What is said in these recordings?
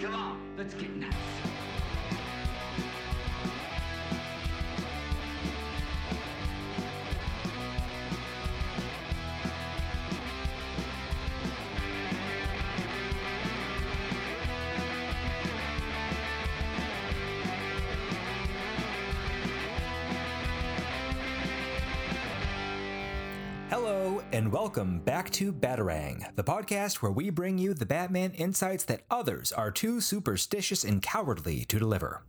Come on, let's get nuts. And welcome back to Batarang, the podcast where we bring you the Batman insights that others are too superstitious and cowardly to deliver.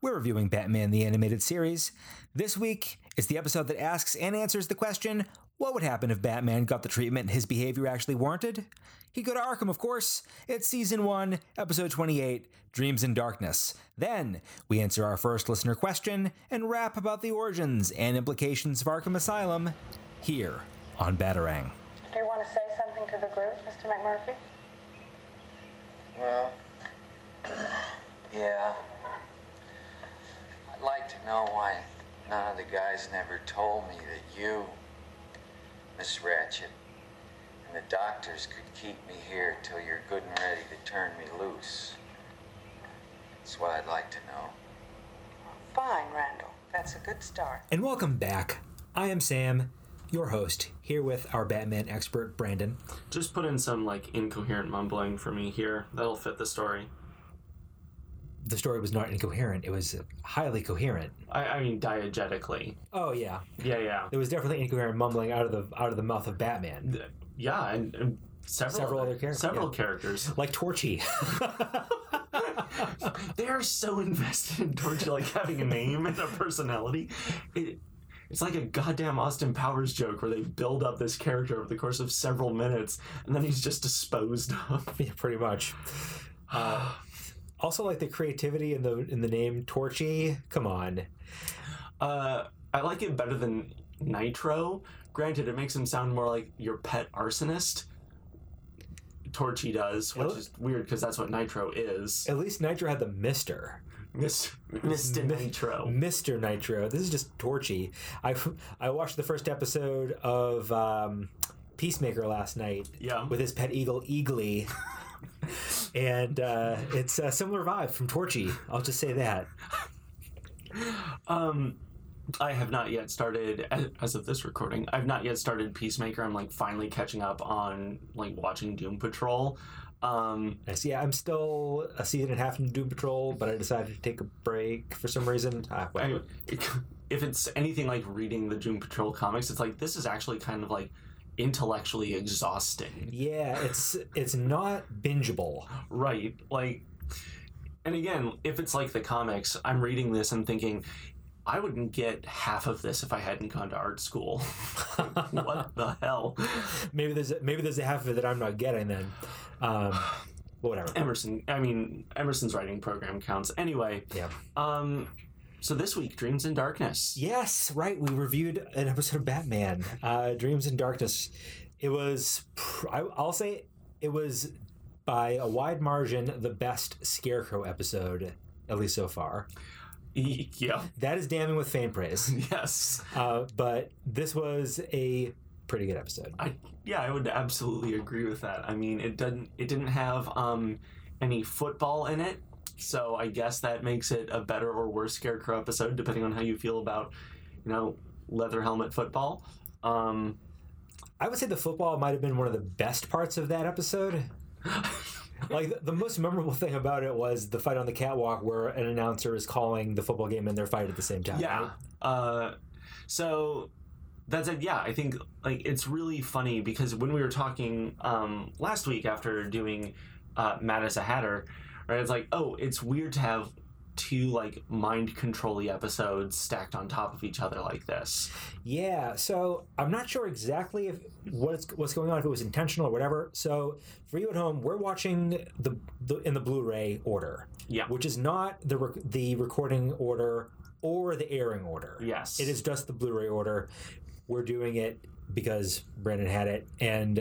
We're reviewing Batman the Animated Series. This week is the episode that asks and answers the question what would happen if Batman got the treatment his behavior actually warranted? He'd go to Arkham, of course. It's Season 1, Episode 28 Dreams in Darkness. Then we answer our first listener question and rap about the origins and implications of Arkham Asylum here on Batarang. Do you want to say something to the group, Mr. McMurphy? Well, yeah. I'd like to know why none of the guys never told me that you, Miss Ratched, and the doctors could keep me here till you're good and ready to turn me loose. That's what I'd like to know. Fine, Randle. That's a good start. And welcome back. I am Sam, your host, here with our Batman expert, Brandon. Just put in some like incoherent mumbling for me here. That'll fit the story. The story was not incoherent, it was highly coherent. I, I mean diegetically. Oh, yeah. Yeah, yeah, It was definitely incoherent mumbling out of the out of the mouth of Batman. Yeah, and, and several Several other characters, Several yeah. characters. Like Torchy. they are so invested in Torchy, like having a name and a personality. It, it's like a goddamn Austin Powers joke where they build up this character over the course of several minutes, and then he's just disposed of. yeah, pretty much. Uh, also, like the creativity in the in the name Torchy. Come on. Uh, I like it better than Nitro. Granted, it makes him sound more like your pet arsonist. Torchy does, which is weird because that's what Nitro is. At least Nitro had the Mister. Mr. Nitro. Mr. Nitro. This is just Torchy. I I watched the first episode of um, Peacemaker last night Yeah. with his pet eagle Eagly. and uh, it's a similar vibe from Torchy. I'll just say that. Um, I have not yet started as of this recording. I've not yet started Peacemaker. I'm like finally catching up on like watching Doom Patrol. Um. Yeah, I'm still a season and a half into Doom Patrol, but I decided to take a break for some reason. Ah, if it's anything like reading the Doom Patrol comics, it's like this is actually kind of like intellectually exhausting. yeah, it's it's not bingeable. Right. Like, and again, if it's like the comics, I'm reading this and thinking, I wouldn't get half of this if I hadn't gone to art school. what the hell? Maybe there's a, maybe there's a half of it that I'm not getting then. Um, whatever. Emerson, I mean, Emerson's writing program counts. Anyway, Yeah. um, so this week, Dreams in Darkness. Yes, right. We reviewed an episode of Batman, uh, Dreams in Darkness. It was, pr- I, I'll say, it was by a wide margin the best Scarecrow episode, at least so far. Yeah. That is damning with faint praise. Yes. Uh, but this was a pretty good episode. I yeah, I would absolutely agree with that. I mean, it didn't it didn't have um any football in it, so I guess that makes it a better or worse Scarecrow episode depending on how you feel about, you know, leather helmet football. Um, I would say the football might have been one of the best parts of that episode. like the, the most memorable thing about it was the fight on the catwalk where an announcer is calling the football game and their fight at the same time. yeah. right? Uh, so that's it. Yeah, I think like it's really funny because when we were talking um, last week after doing uh, Mad as a Hatter, right? It's like, oh, it's weird to have two like mind controlly episodes stacked on top of each other like this. Yeah, so I'm not sure exactly if what's what's going on if it was intentional or whatever. So for you at home, we're watching the, the in the Blu-ray order, Yeah. which is not the rec- the recording order or the airing order. Yes. It is just the Blu-ray order. We're doing it because Brandon had it, and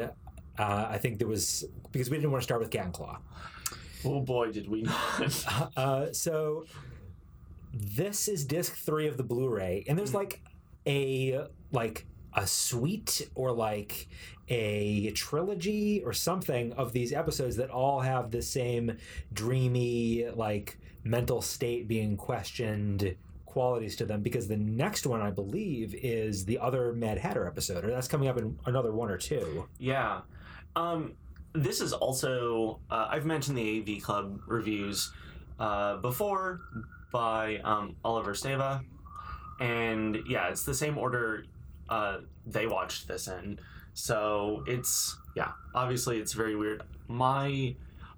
uh, I think there was because we didn't want to start with Cat and Claw. Oh boy, did we not! Uh, so this is disc three of the Blu-ray, and there's like a like a suite or like a trilogy or something of these episodes that all have the same dreamy like mental state being questioned qualities to them because the next one I believe is the other Mad Hatter episode or that's coming up in another one or two. Yeah. Um, this is also, uh, I've mentioned the AV Club reviews uh, before by um, Oliver Sava. And yeah, it's the same order uh, they watched this in. So it's, yeah, obviously it's very weird. My,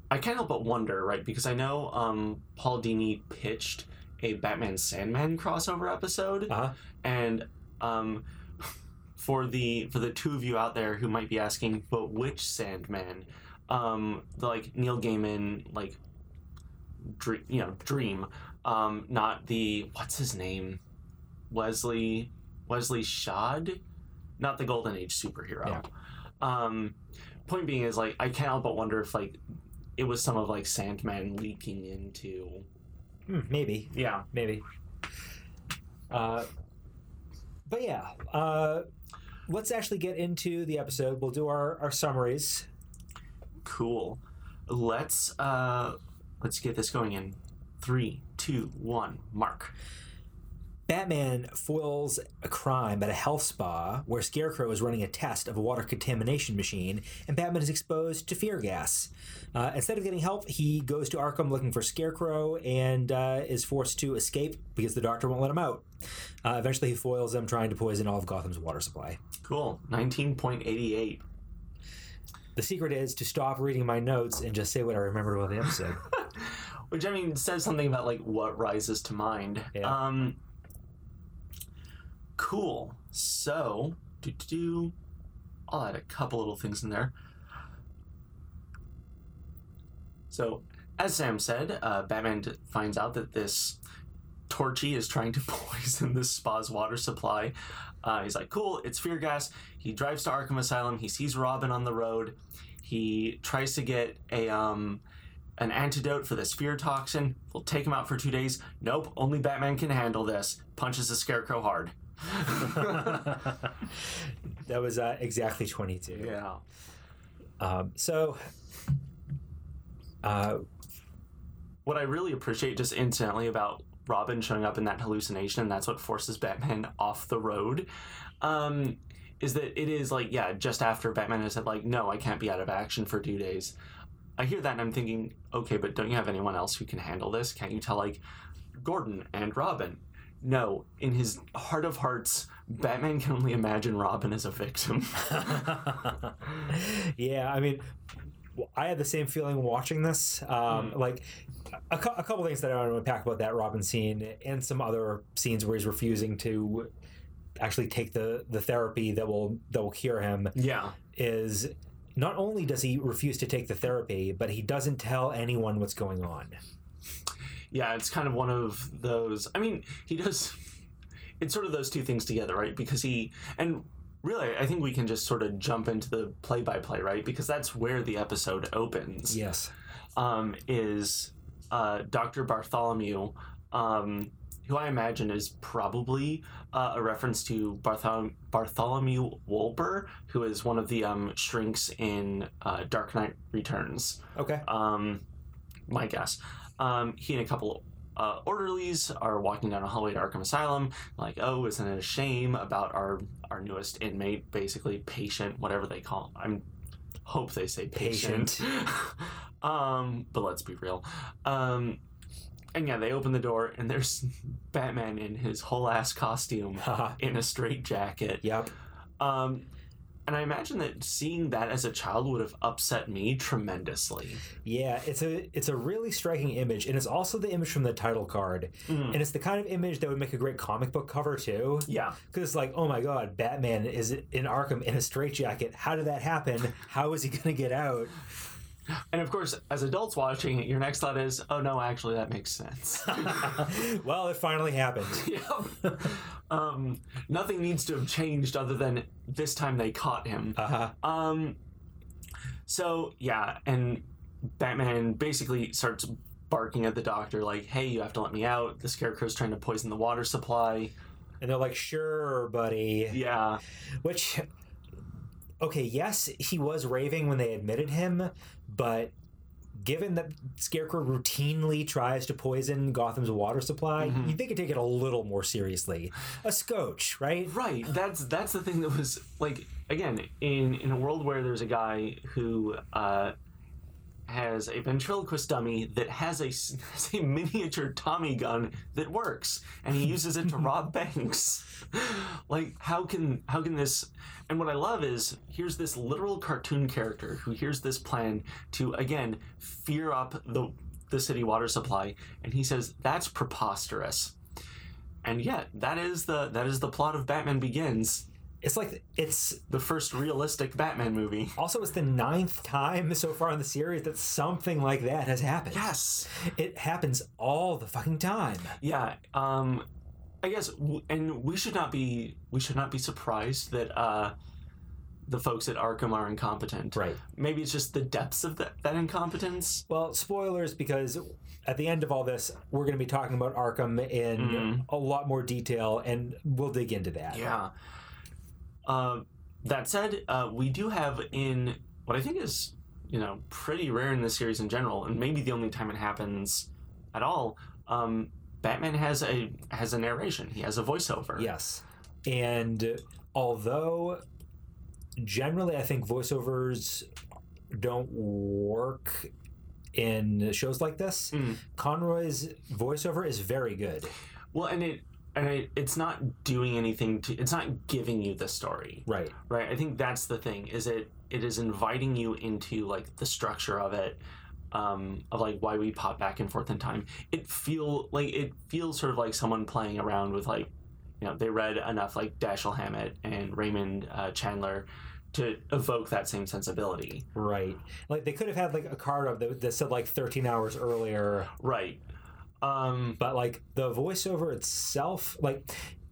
I can't help but wonder, right? Because I know um, Paul Dini pitched a Batman Sandman crossover episode. Uh-huh. And um, for the for the two of you out there who might be asking, but which Sandman? Um, the like Neil Gaiman like dream, you know, dream. Um, not the what's his name, Wesley Wesley Shad, not the Golden Age superhero. Yeah. Um, point being is like I can't help but wonder if like it was some of like Sandman leaking into Hmm, maybe. yeah maybe. Uh, but yeah, uh, let's actually get into the episode. We'll do our, our summaries. Cool. Let's uh let's get this going in three, two, one, mark. Batman foils a crime at a health spa where Scarecrow is running a test of a water contamination machine, and Batman is exposed to fear gas. Uh, instead of getting help, he goes to Arkham looking for Scarecrow and uh, is forced to escape because the doctor won't let him out. Uh, eventually, he foils them, trying to poison all of Gotham's water supply. Cool. Nineteen point eighty eight. The secret is to stop reading my notes and just say what I remember about the episode. Which I mean says something about like what rises to mind. Yeah. Um Cool. So do do I'll add a couple little things in there. So as Sam said, uh, Batman d- finds out that this Torchy is trying to poison this spa's water supply. Uh, he's like, cool, it's fear gas. He drives to Arkham Asylum. He sees Robin on the road. He tries to get a um, an antidote for this fear toxin. We'll take him out for two days. Nope, only Batman can handle this. Punches the scarecrow hard. that was uh, exactly 22. Yeah. Um, so, uh, What I really appreciate just incidentally about Robin showing up in that hallucination, and that's what forces Batman off the road, um, is that it is like, yeah, just after Batman has said, like, no, I can't be out of action for two days. I hear that and I'm thinking, okay, but don't you have anyone else who can handle this? Can't you tell, like, Gordon and Robin? No, in his heart of hearts, Batman can only imagine Robin as a victim. yeah, I mean, I had the same feeling watching this. Um, Like, a, cou- a couple things that I want to unpack about that Robin scene and some other scenes where he's refusing to actually take the, the therapy that will that will cure him yeah. is not only does he refuse to take the therapy, but he doesn't tell anyone what's going on. Yeah, it's kind of one of those. I mean, he does. It's sort of those two things together, right? Because he and really, I think we can just sort of jump into the play-by-play, right? Because that's where the episode opens. Yes. Um, is uh, Doctor Bartholomew, um, who I imagine is probably uh, a reference to Barthol- Bartholomew Wolper, who is one of the um, shrinks in uh, Dark Knight Returns Okay. um, my guess. Um, he and a couple uh, orderlies are walking down a hallway to Arkham Asylum, like, oh, isn't it a shame about our our newest inmate, basically patient, whatever they call. I'm hope they say patient. um, but let's be real. Um, and yeah, they open the door and there's Batman in his whole ass costume in a straight jacket. yep. Um, and I imagine that seeing that as a child would have upset me tremendously. Yeah, it's a it's a really striking image, and it's also the image from the title card, Mhm. and it's the kind of image that would make a great comic book cover too. Yeah. Because it's like, oh my god, Batman is in Arkham in a straitjacket. How did that happen? How is he gonna get out? And of course, as adults watching it, your next thought is, oh no, actually, that makes sense. well, it finally happened. yep. Um, nothing needs to have changed other than this time they caught him. Uh-huh. Um, so, yeah, and Batman basically starts barking at the doctor, like, hey, you have to let me out. The scarecrow's trying to poison the water supply. And they're like, sure, buddy. Yeah. Which, okay, yes, he was raving when they admitted him, but given that Scarecrow routinely tries to poison Gotham's water supply, Mm-hmm. you'd think he'd take it a little more seriously. A scotch, right? Right. That's that's the thing that was like again in in a world where there's a guy who uh, has a ventriloquist dummy that has a has a miniature Tommy gun that works, and he uses it to rob banks. Like how can how can this? And what I love is here's this literal cartoon character who hears this plan to again fear up the the city water supply, and he says that's preposterous. And yet, that is the that is the plot of Batman Begins, It's like it's the first realistic Batman movie. also it's the ninth time so far in the series that something like that has happened. Yes. It happens all the fucking time. Yeah. Um, I guess, and we should not be we should not be surprised that uh, the folks at Arkham are incompetent. Right. Maybe it's just the depths of that, that incompetence. Well, spoilers because at the end of all this, we're going to be talking about Arkham in Mhm. a lot more detail, and we'll dig into that. Yeah. Uh, that said, uh, we do have in what I think is, you know, pretty rare in the series in general, and maybe the only time it happens at all. Um, Batman has a has a narration. He has a voiceover. Yes. And although generally I think voiceovers don't work in shows like this, Mm. Conroy's voiceover is very good. Well, and it and it, it's not doing anything to. It's not giving you the story. Right. right i think that's the thing is it it is inviting you into like the structure of it um of like why we pop back and forth in time it feel like it feels sort of like someone playing around with like you know they read enough like dashiell hammett and raymond uh, chandler to evoke that same sensibility Right. Like they could have had like a card of that, that said like 13 hours earlier, right um but like the voiceover itself, like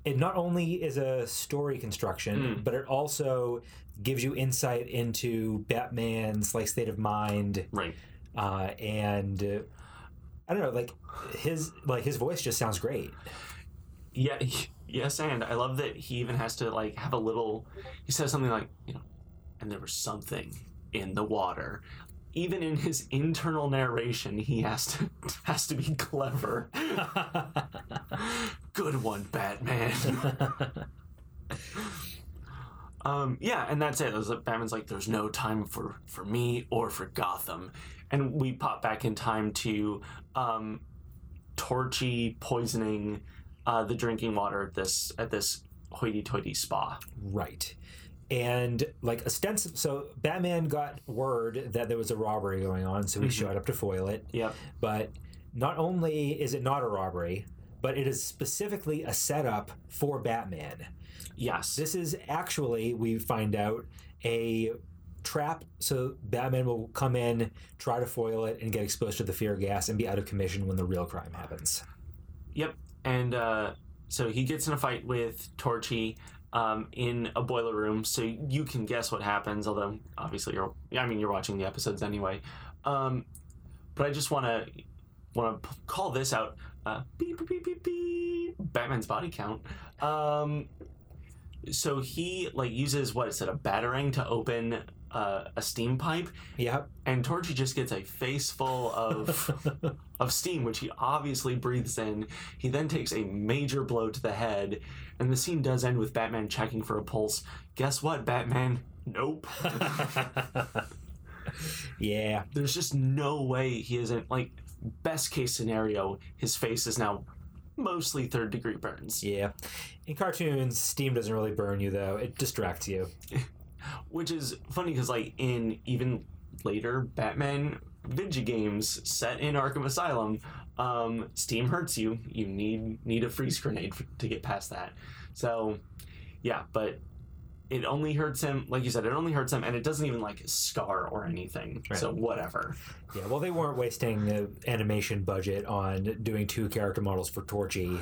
it not only is a story construction, Mm. but it also gives you insight into Batman's like state of mind right uh, and uh, I don't know, like his like his voice just sounds great. yeah yes and i love that he even has to like have a little he says something like you know and there was something in the water even in his internal narration he has to has to be clever good one batman um yeah and that's it It was like- batman's like there's no time for for me or for gotham and we pop back in time to um torchy poisoning uh, the drinking water at this at this hoity-toity spa. right. And like ostensive, so Batman got word that there was a robbery going on, so he showed up to foil it. Yep. But not only is it not a robbery, but it is specifically a setup for Batman. Yes. This is actually, we find out, a trap so Batman will come in, try to foil it, and get exposed to the fear gas and be out of commission when the real crime happens. Yep. And uh, so he gets in a fight with Torchy um, in a boiler room, so you can guess what happens. Although obviously you're, I mean, you're watching the episodes anyway. Um, but I just want to want to call this out. Uh, beep, beep, beep, beep, beep, Batman's body count. Um, so he like uses what is it a batarang to open uh, a steam pipe, Yep. and Torchy just gets a face full of of steam, which he obviously breathes in. He then takes a major blow to the head, and the scene does end with Batman checking for a pulse. Guess what, Batman? Nope. yeah. There's just no way he isn't like best case scenario. His face is now mostly third degree burns, Yeah. In cartoons, steam doesn't really burn you, though. It distracts you. which is funny because like in even later Batman video games set in Arkham Asylum, um, steam hurts you. You need need a freeze grenade to get past that. So, yeah, but it only hurts him. Like you said, it only hurts him, and it doesn't even like scar or anything. Right. So whatever. Yeah, well, they weren't wasting the animation budget on doing two character models for Torchy.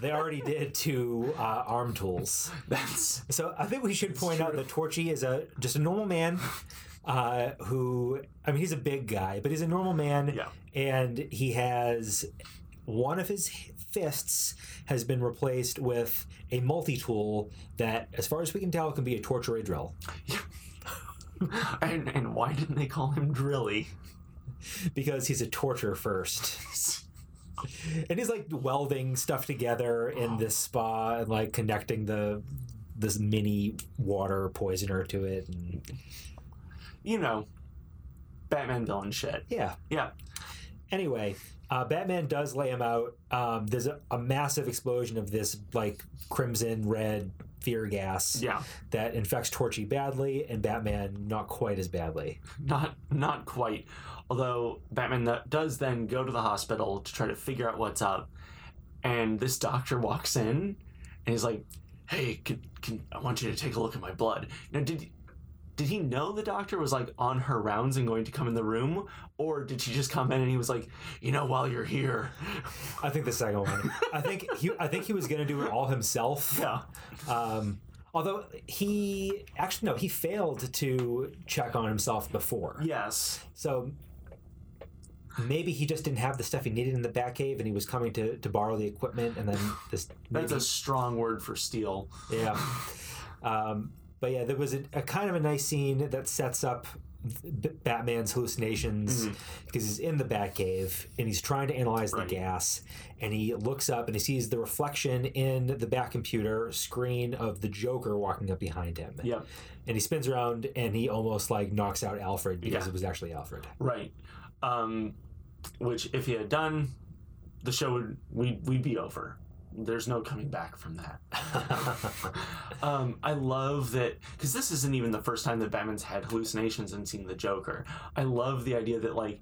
they already did two uh, arm tools. That's So I think we should point out that Torchy is a just a normal man uh, who, I mean, he's a big guy, but he's a normal man, yeah. and he has one of his fists has been replaced with a multi tool that, as far as we can tell, can be a torture ray drill. and and why didn't they call him Drilly? because he's a torture first. and he's like welding stuff together in this spa and like connecting the this mini water poisoner to it and You know, Batman villain shit. yeah Yeah. anyway uh, batman does lay him out um, there's a, a massive explosion of this like crimson red fear gas Yeah. that infects torchy badly and batman not quite as badly Not not quite. Although Batman th- does then go to the hospital to try to figure out what's up, and this doctor walks in, and he's like, "Hey, can, can I want you to take a look at my blood?" Now, did did he know the doctor was like on her rounds and going to come in the room, or did she just come in and he was like, "You know, while you're here, i think the second one i think he i think he was gonna do it all himself yeah, Um, although he actually no, he failed to check on himself before. yes, So maybe he just didn't have the stuff he needed in the Batcave and he was coming to, to borrow the equipment, and then this. that's a strong word for steal." yeah. Um, but yeah, there was a, a kind of a nice scene that sets up B- Batman's hallucinations because he's in the Batcave and he's trying to analyze Right. the gas, and he looks up and he sees the reflection in the back computer screen of the Joker walking up behind him. Yep. And he spins around and he almost like knocks out Alfred because Yeah. it was actually Alfred. Right. Um, which, if he had done, the show would we we'd be over. There's no coming back from that. um, I love that because this isn't even the first time that Batman's had hallucinations and seen the Joker. I love the idea that like.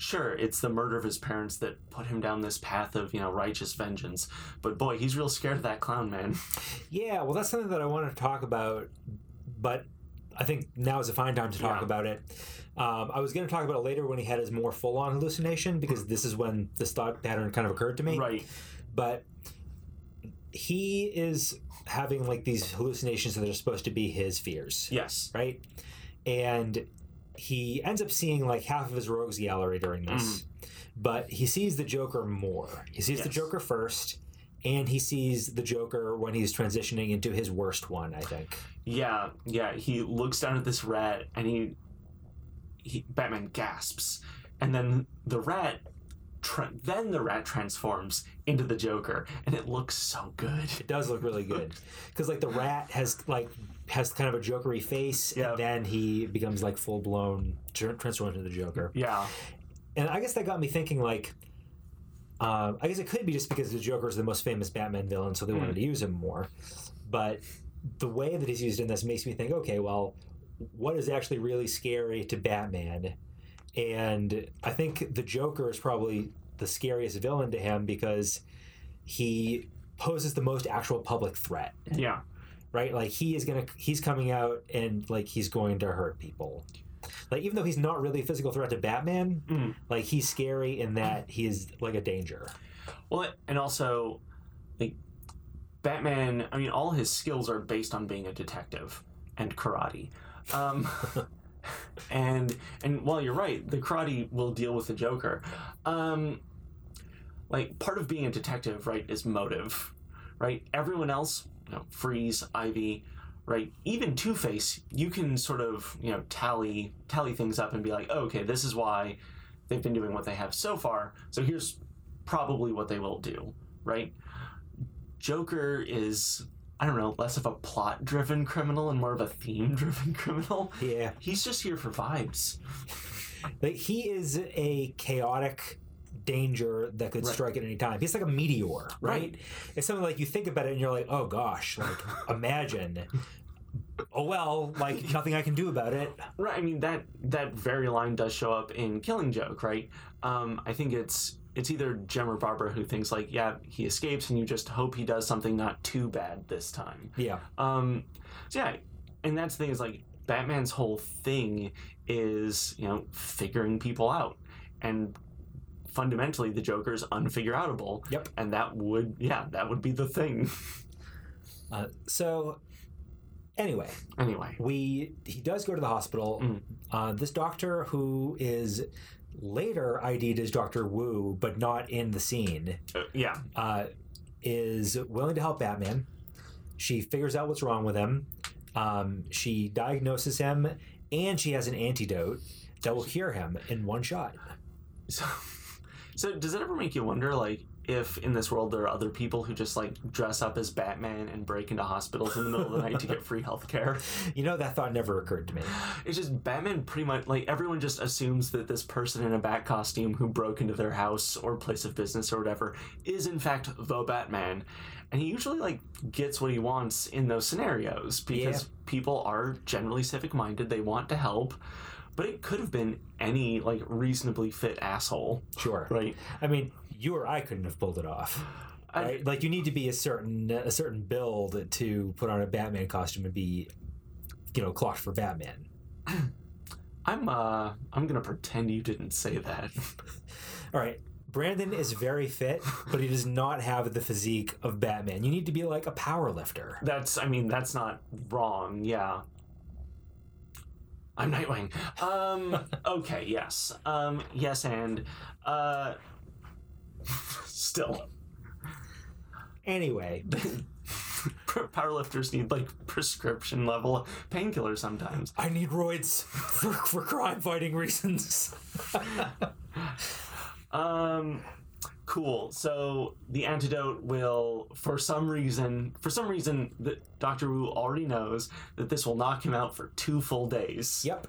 Sure, it's the murder of his parents that put him down this path of, you know, righteous vengeance. But boy, he's real scared of that clown, man. Yeah, well, that's something that I wanted to talk about, but I think now is a fine time to talk Yeah. about it. Um, I was going to talk about it later when he had his more full on hallucination because this is when this thought pattern kind of occurred to me. Right. But he is having like these hallucinations that are supposed to be his fears, Yes. right? And he ends up seeing like half of his rogues gallery during this, mm-hmm. but he sees the Joker more. He sees the Joker first. And he sees the Joker when he's transitioning into his worst one, I think. Yeah, yeah. He looks down at this rat, and he, he Batman gasps, and then the rat, tra- then the rat transforms into the Joker, and it looks so good. It does look really good because like the rat has like has kind of a jokery face, Yeah. and then he becomes like full blown transformed into the Joker. Yeah, And I guess that got me thinking like. Uh, I guess it could be just because the Joker is the most famous Batman villain, so they wanted to use him more. But the way that he's used in this makes me think, okay, well, what is actually really scary to Batman? And I think the Joker is probably the scariest villain to him because he poses the most actual public threat, yeah, right? Like he is gonna, he's coming out and like he's going to hurt people. Like even though he's not really a physical threat to Batman, Mm. like he's scary in that he is like a danger. Well, and also, like Batman. I mean, all his skills are based on being a detective and karate. Um, and and while you're right, the karate will deal with the Joker. Um, like part of being a detective, right, is motive, right? Everyone else, you know, Freeze, Ivy, right, even Two Face, you can sort of you know tally tally things up and be like, oh, okay, this is why they've been doing what they have so far. So here's probably what they will do, right? Joker is, I don't know, less of a plot driven criminal and more of a theme driven criminal. Yeah, He's just here for vibes. like he is a chaotic danger that could Right. strike at any time. He's like a meteor, right? Right. It's something like you think about it and you're like, oh gosh, like imagine. Oh well, like nothing I can do about it. Right. I mean that that very line does show up in Killing Joke, right? Um, I think it's it's either Jim or Barbara who thinks like, yeah, he escapes, and you just hope he does something not too bad this time. Yeah, Um, so yeah, and that's the thing is like Batman's whole thing is you know figuring people out, and fundamentally the Joker's unfigureoutable. Yep. And that would yeah that would be the thing. Uh, so anyway, anyway. we he does go to the hospital. Mm. Uh, this doctor who is later ID'd as Doctor Wu, but not in the scene, Uh, yeah. uh, is willing to help Batman. She figures out what's wrong with him. Um, she diagnoses him, and she has an antidote that will cure him in one shot. So, so does it ever make you wonder, like, if in this world there are other people who just like dress up as Batman and break into hospitals in the middle of the night to get free health care? You know, that thought never occurred to me. It's just Batman pretty much like everyone just assumes that this person in a bat costume who broke into their house or place of business or whatever is in fact the Batman. And he usually like gets what he wants in those scenarios because Yeah. people are generally civic minded, they want to help. But it could have been any like reasonably fit asshole, Sure. right? I mean, you or I couldn't have pulled it off. I- like you need to be a certain a certain build to put on a Batman costume and be, you know, clocked for Batman. I'm uh I'm gonna pretend you didn't say that. All right. Brandon is very fit, but he does not have the physique of Batman. You need to be like a power lifter. That's I mean that's not wrong. Yeah. I'm Nightwing. Um. Okay. Yes. Um. Yes. And. Uh. Still, Anyway, powerlifters need like prescription level painkillers sometimes. I need roids for, for crime fighting reasons. Um. Cool. So the antidote will, for some reason, for some reason, that Doctor Wu already knows that this will knock him out for two full days. Yep.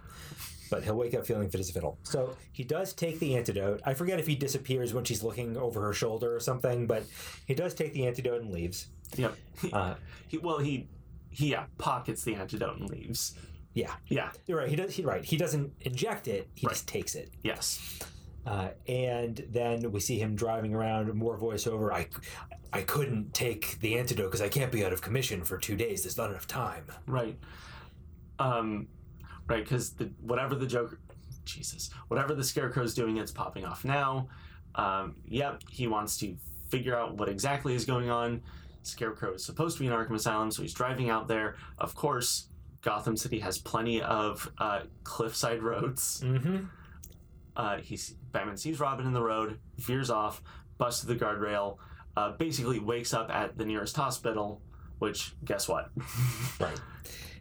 But he'll wake up feeling fit as a fiddle. So he does take the antidote. I forget if he disappears when she's looking over her shoulder or something, but he does take the antidote and leaves. Yep. Uh, He, well, he, he yeah, pockets the antidote and leaves. yeah, Yeah. you're right. He does. He right. He doesn't inject it. He Right. just takes it. Yes. Uh, and then we see him driving around. More voiceover. I, I couldn't take the antidote because I can't be out of commission for two days. There's not enough time. Right. Um, right. Because the whatever the Joker, Jesus, whatever the Scarecrow's doing, it's popping off now. Um, yep. He wants to figure out what exactly is going on. Scarecrow is supposed to be in Arkham Asylum, so he's driving out there. Of course, Gotham City has plenty of uh, cliffside roads. Mm-hmm. Uh, he's Batman sees Robin in the road, veers off, busts the guardrail, uh, basically wakes up at the nearest hospital. Which, guess what? Right.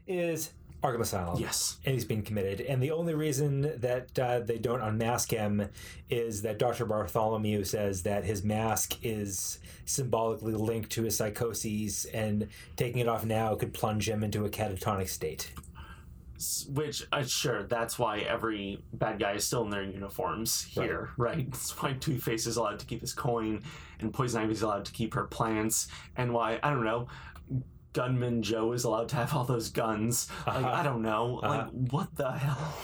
Is Arkham Asylum. yes. and he's being committed. And the only reason that uh, they don't unmask him is that Dr. Bartholomew says that his mask is symbolically linked to his psychoses, and taking it off now could plunge him into a catatonic state. Which, uh, sure, that's why every bad guy is still in their uniforms here, right? That's why Two Face is allowed to keep his coin, and Poison Ivy is allowed to keep her plants, and why, I don't know, Gunman Joe is allowed to have all those guns. Like, Uh-huh. I don't know. Uh-huh. Like, what the hell?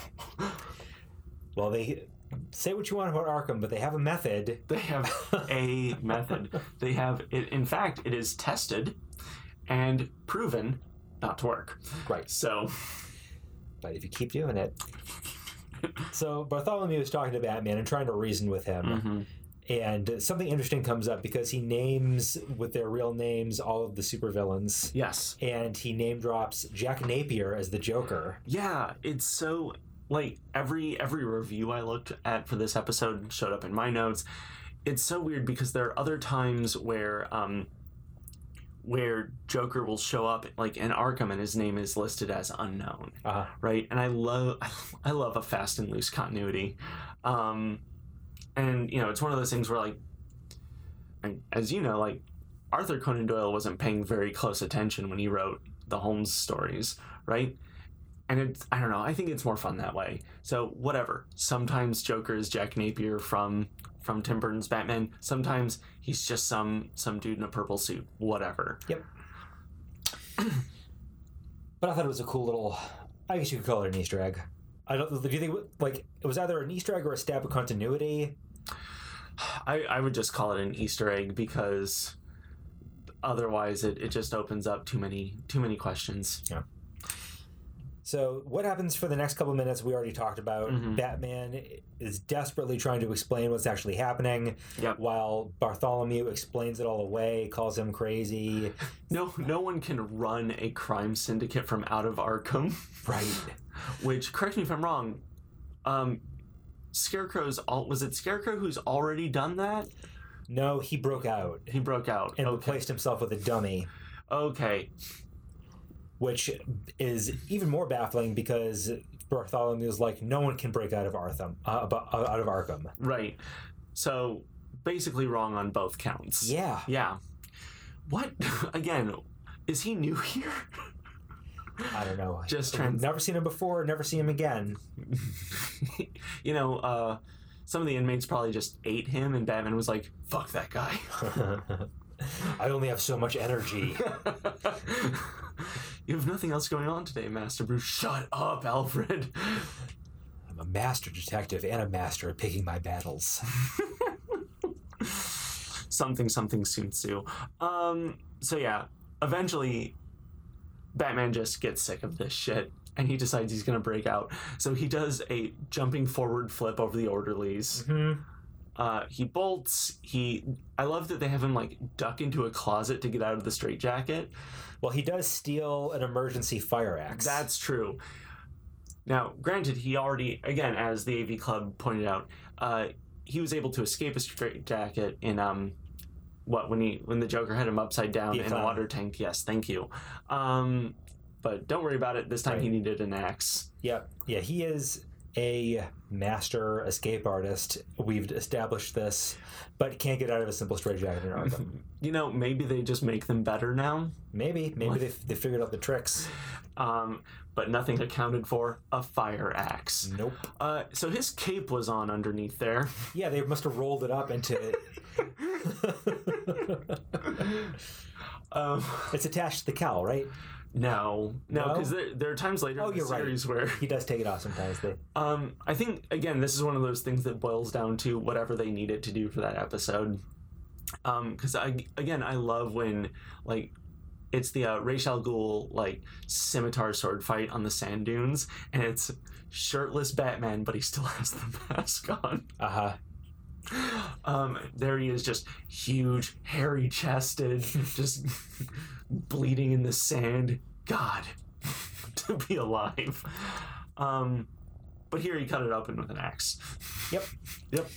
Well, they say what you want about Arkham, but they have a method. They have a method. They have it. In fact, it is tested and proven not to work. Right. So, But if you keep doing it. So Bartholomew is talking to Batman and trying to reason with him. mhm. And something interesting comes up because he names with their real names all of the supervillains. yes, and he name drops Jack Napier as the Joker. yeah, it's so like every every review I looked at for this episode showed up in my notes. It's so weird because there are other times where um where Joker will show up like in Arkham and his name is listed as unknown. Uh, right? And I love I love a fast and loose continuity. Um, and you know, it's one of those things where like, as you know, like Arthur Conan Doyle wasn't paying very close attention when he wrote the Holmes stories, right? And it's I don't know. I think it's more fun that way. So whatever. Sometimes Joker is Jack Napier from from Tim Burton's Batman. Sometimes he's just some some dude in a purple suit. Whatever. Yep. But I thought it was a cool little. I guess you could call it an Easter egg. I don't. Do you think like it was either an Easter egg or a stab of continuity? I, I would just call it an Easter egg because otherwise it, it just opens up too many too many questions. So what happens for the next couple minutes? We already talked about. Mhm. Batman is desperately trying to explain what's actually happening, Yep. while Bartholomew explains it all away, calls him crazy. No no one can run a crime syndicate from out of Arkham. Right. Which correct me if I'm wrong. Um, Scarecrow's all was it Scarecrow who's already done that? No, he broke out He broke out. and okay. replaced himself with a dummy, Okay. Which is even more baffling because Bartholomew is like, no one can break out of Arkham. Uh, uh, out of Arkham. Right. So basically wrong on both counts. Yeah. Yeah. What again? Is he new here? I don't know. Just trans- never seen him before. Never see him again. you know, uh, some of the inmates probably just ate him, and Batman was like, "Fuck that guy." I only have so much energy. You have nothing else going on today, Master Bruce. Shut up, Alfred. I'm a master detective and a master at picking my battles. something something Sun Tzu. Um, so yeah, eventually Batman just gets sick of this shit and he decides he's gonna break out. So he does a jumping forward flip over the orderlies. Mhm. Uh, he bolts. He. I love that they have him like duck into a closet to get out of the straitjacket. Well, he does steal an emergency fire axe. That's true. Now, granted, he already, again, as the AV Club pointed out, uh, he was able to escape a straitjacket in um, what when he when the Joker had him upside down in a water tank. Yes, thank you. Um, but don't worry about it. This time he needed an axe. Yep. Yeah, he is a master escape artist. We've established this, but can't get out of a simple straitjacket in Arkham. You know, maybe they just make them better now. maybe, maybe they, they figured out the tricks. Um, but nothing accounted for a fire axe. Nope. Uh, so his cape was on underneath there. Yeah, they must have rolled it up into. Um, it's attached to the cowl, right? No, no, No? because there, there are times later Oh, in the you're right. series where He does take it off sometimes. But... um, I think again this is one of those things that boils down to whatever they needed to do for that episode. Because I again I love when like it's the uh, Ra's al Ghul like scimitar sword fight on the sand dunes, and it's shirtless Batman, but he still has the mask on. Uh huh. Um, there he is, just huge, hairy chested, just bleeding in the sand. God, to be alive. Um, but here he cut it open with an axe. Yep. Yep.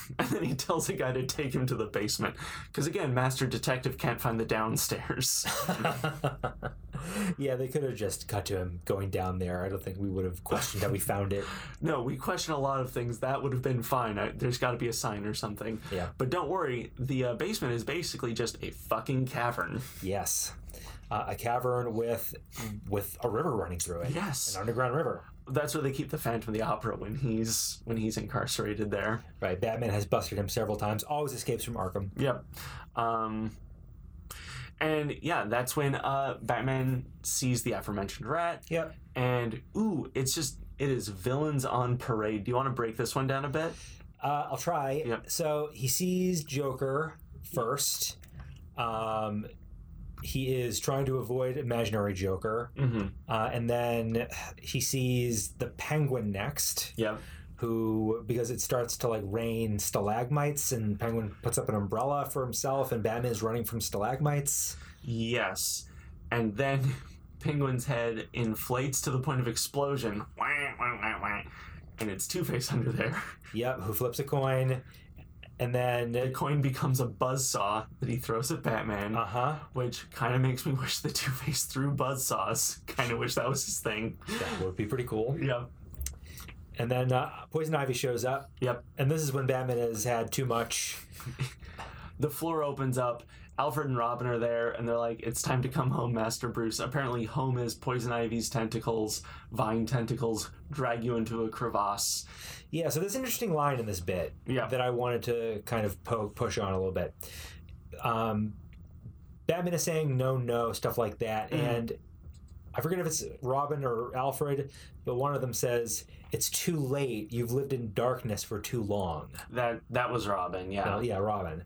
And then he tells a guy to take him to the basement. Because again, Master Detective can't find the downstairs. yeah, they could have just cut to him going down there. I don't think we would have questioned how we found it. no, we question a lot of things. That would have been fine. I, there's got to be a sign or something. Yeah. But don't worry, the uh, basement is basically just a fucking cavern. Yes. Uh, a cavern with with a river running through it. Yes. An underground river. That's where they keep the Phantom of the Opera when he's when he's incarcerated there. Right. Batman has busted him several times. Always escapes from Arkham. Yep. Um, and yeah, that's when uh, Batman sees the aforementioned rat. Yep. And ooh, it's just it is villains on parade. Do you want to break this one down a bit? Uh, I'll try. Yep. So he sees Joker first. Um, he is trying to avoid imaginary Joker, Mm-hmm. uh, and then he sees the Penguin next. Yep. Who, because it starts to like rain stalagmites, and Penguin puts up an umbrella for himself, and Batman is running from stalagmites. Yes. And then Penguin's head inflates to the point of explosion. And it's Two Face under there. Yep. Who flips a coin, and then The coin becomes a buzzsaw that he throws at Batman. uh huh. which kind of makes me wish the Two Face threw buzzsaws. Kind of wish that was his thing. That would be pretty cool. Yep. And then uh, Poison Ivy shows up, Yep. and this is when Batman has had too much. The floor opens up. Alfred and Robin are there, and they're like, "It's time to come home, Master Bruce." Apparently, home is Poison Ivy's tentacles, vine tentacles, drag you into a crevasse. Yeah, so there's an interesting line in this bit Yeah. that I wanted to kind of poke, push on a little bit. Um, Batman is saying no, no, stuff like that, Mhm. and I forget if it's Robin or Alfred, but one of them says, "It's too late. You've lived in darkness for too long." That that was Robin. Yeah. Yeah, Robin,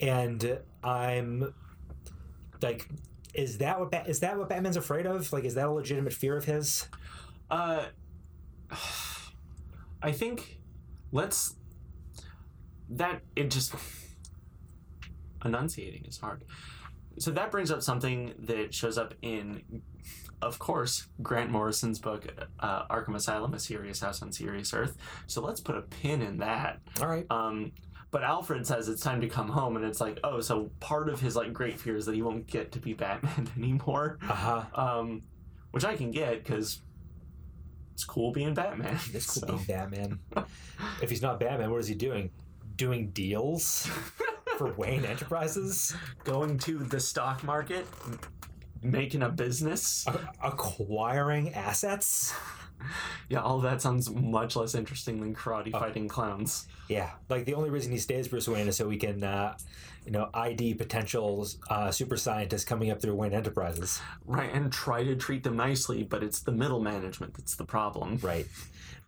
and I'm like, is that what Bat- is that what Batman's afraid of? Like, is that a legitimate fear of his? Uh, I think let's that it just enunciating is hard. so that brings up something that shows up in, of course, Grant Morrison's book, uh, Arkham Asylum: A Serious House on Serious Earth. So let's put a pin in that. All right. Um, but Alfred says it's time to come home, and it's like, oh, so part of his like great fear is that he won't get to be Batman anymore. Uh huh. Um, which I can get because it's cool being Batman. This could So- be Batman. if he's not Batman, what is he doing? Doing deals for Wayne Enterprises? going to the stock market, making a business. A- acquiring assets? Yeah, all that sounds much less interesting than karate Oh. fighting clowns. Yeah, like the only reason he stays Bruce Wayne is so we can, uh, you know, ID potential uh, super scientists coming up through Wayne Enterprises. Right, and try to treat them nicely, but it's the middle management that's the problem. Right.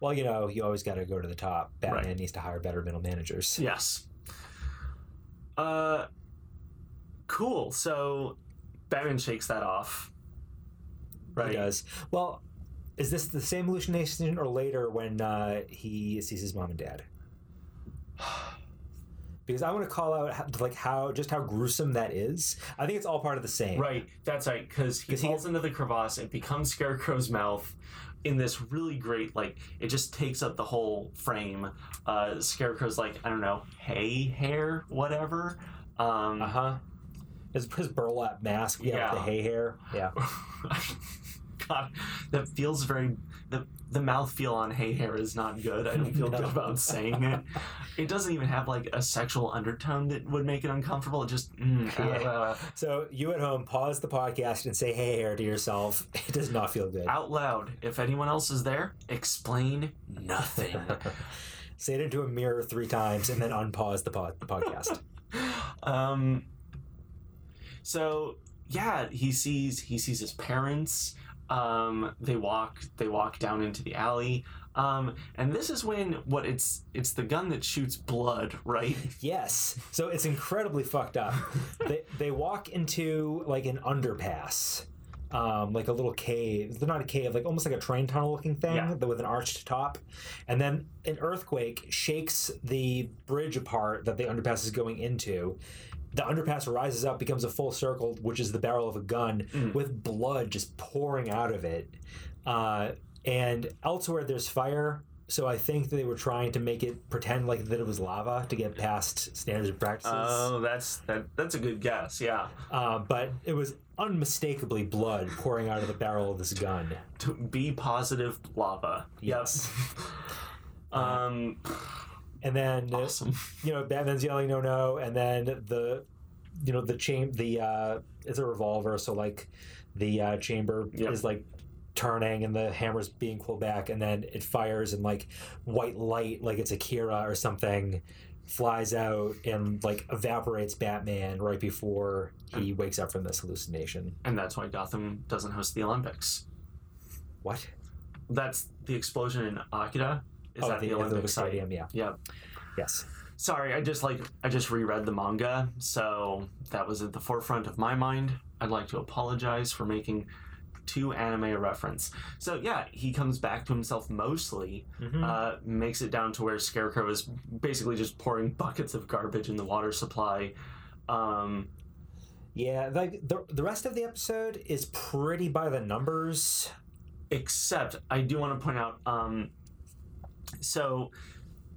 Well, you know, you always got to go to the top. Batman Right. needs to hire better middle managers. Yes. Uh, cool. So Batman shakes that off. Right. He does. Well, is this the same hallucination or later when uh, he sees his mom and dad? Because I want to call out how, like how just how gruesome that is. I think it's all part of the same. Right, that's right, because he 'Cause he- falls into the crevasse, it becomes Scarecrow's mouth in this really great, like, it just takes up the whole frame. Uh, Scarecrow's like, I don't know, hay hair, whatever. Um, Uh huh. His, his burlap mask. Yeah. Yeah. With the hay hair. Yeah. God, that feels very. The, the mouth feel on "Hey hair is not good. I don't feel No. good about saying it. It doesn't even have like a sexual undertone that would make it uncomfortable. It just. Mm, Yeah. uh, So you at home, pause the podcast and say "Hey, hair" to yourself. It does not feel good. out loud. If anyone else is there, explain nothing. say it into a mirror three times and then unpause the, pod, the podcast. um so yeah he sees he sees his parents um they walk they walk down into the alley um and this is when what it's it's the gun that shoots blood right Yes. So it's incredibly fucked up. they they walk into like an underpass. Um, like a little cave. They're not a cave, like almost like a train tunnel looking thing Yeah. with an arched top. And then an earthquake shakes the bridge apart that the underpass is going into. The underpass rises up, becomes a full circle, which is the barrel of a gun, Mm. with blood just pouring out of it. Uh, and elsewhere, there's fire. So I think they were trying to make it pretend like that it was lava to get past standards and practices. oh that's that that's a good guess yeah Uh, but it was unmistakably blood pouring out of the barrel of this gun. to be positive lava Yes. yep um And then awesome you know Batman's yelling no no, and then the you know the chain the uh, it's a revolver, so like the uh, chamber Yep. is like turning and the hammer's being pulled back, and then it fires and like white light, like it's Akira or something, flies out and like evaporates Batman right before he wakes up from this hallucination. and that's why gotham doesn't host the olympics What? that's the explosion in akira is that the, at olympic site Stadium, yeah. Yep. Yes. Sorry, I just like I just reread the manga, so that was at the forefront of my mind. I'd like to apologize for making too anime a reference. So yeah, he comes back to himself mostly, Mhm. uh, makes it down to where Scarecrow is basically just pouring buckets of garbage in the water supply. Um, Yeah, like the the rest of the episode is pretty by the numbers. except I do want to point out, um, so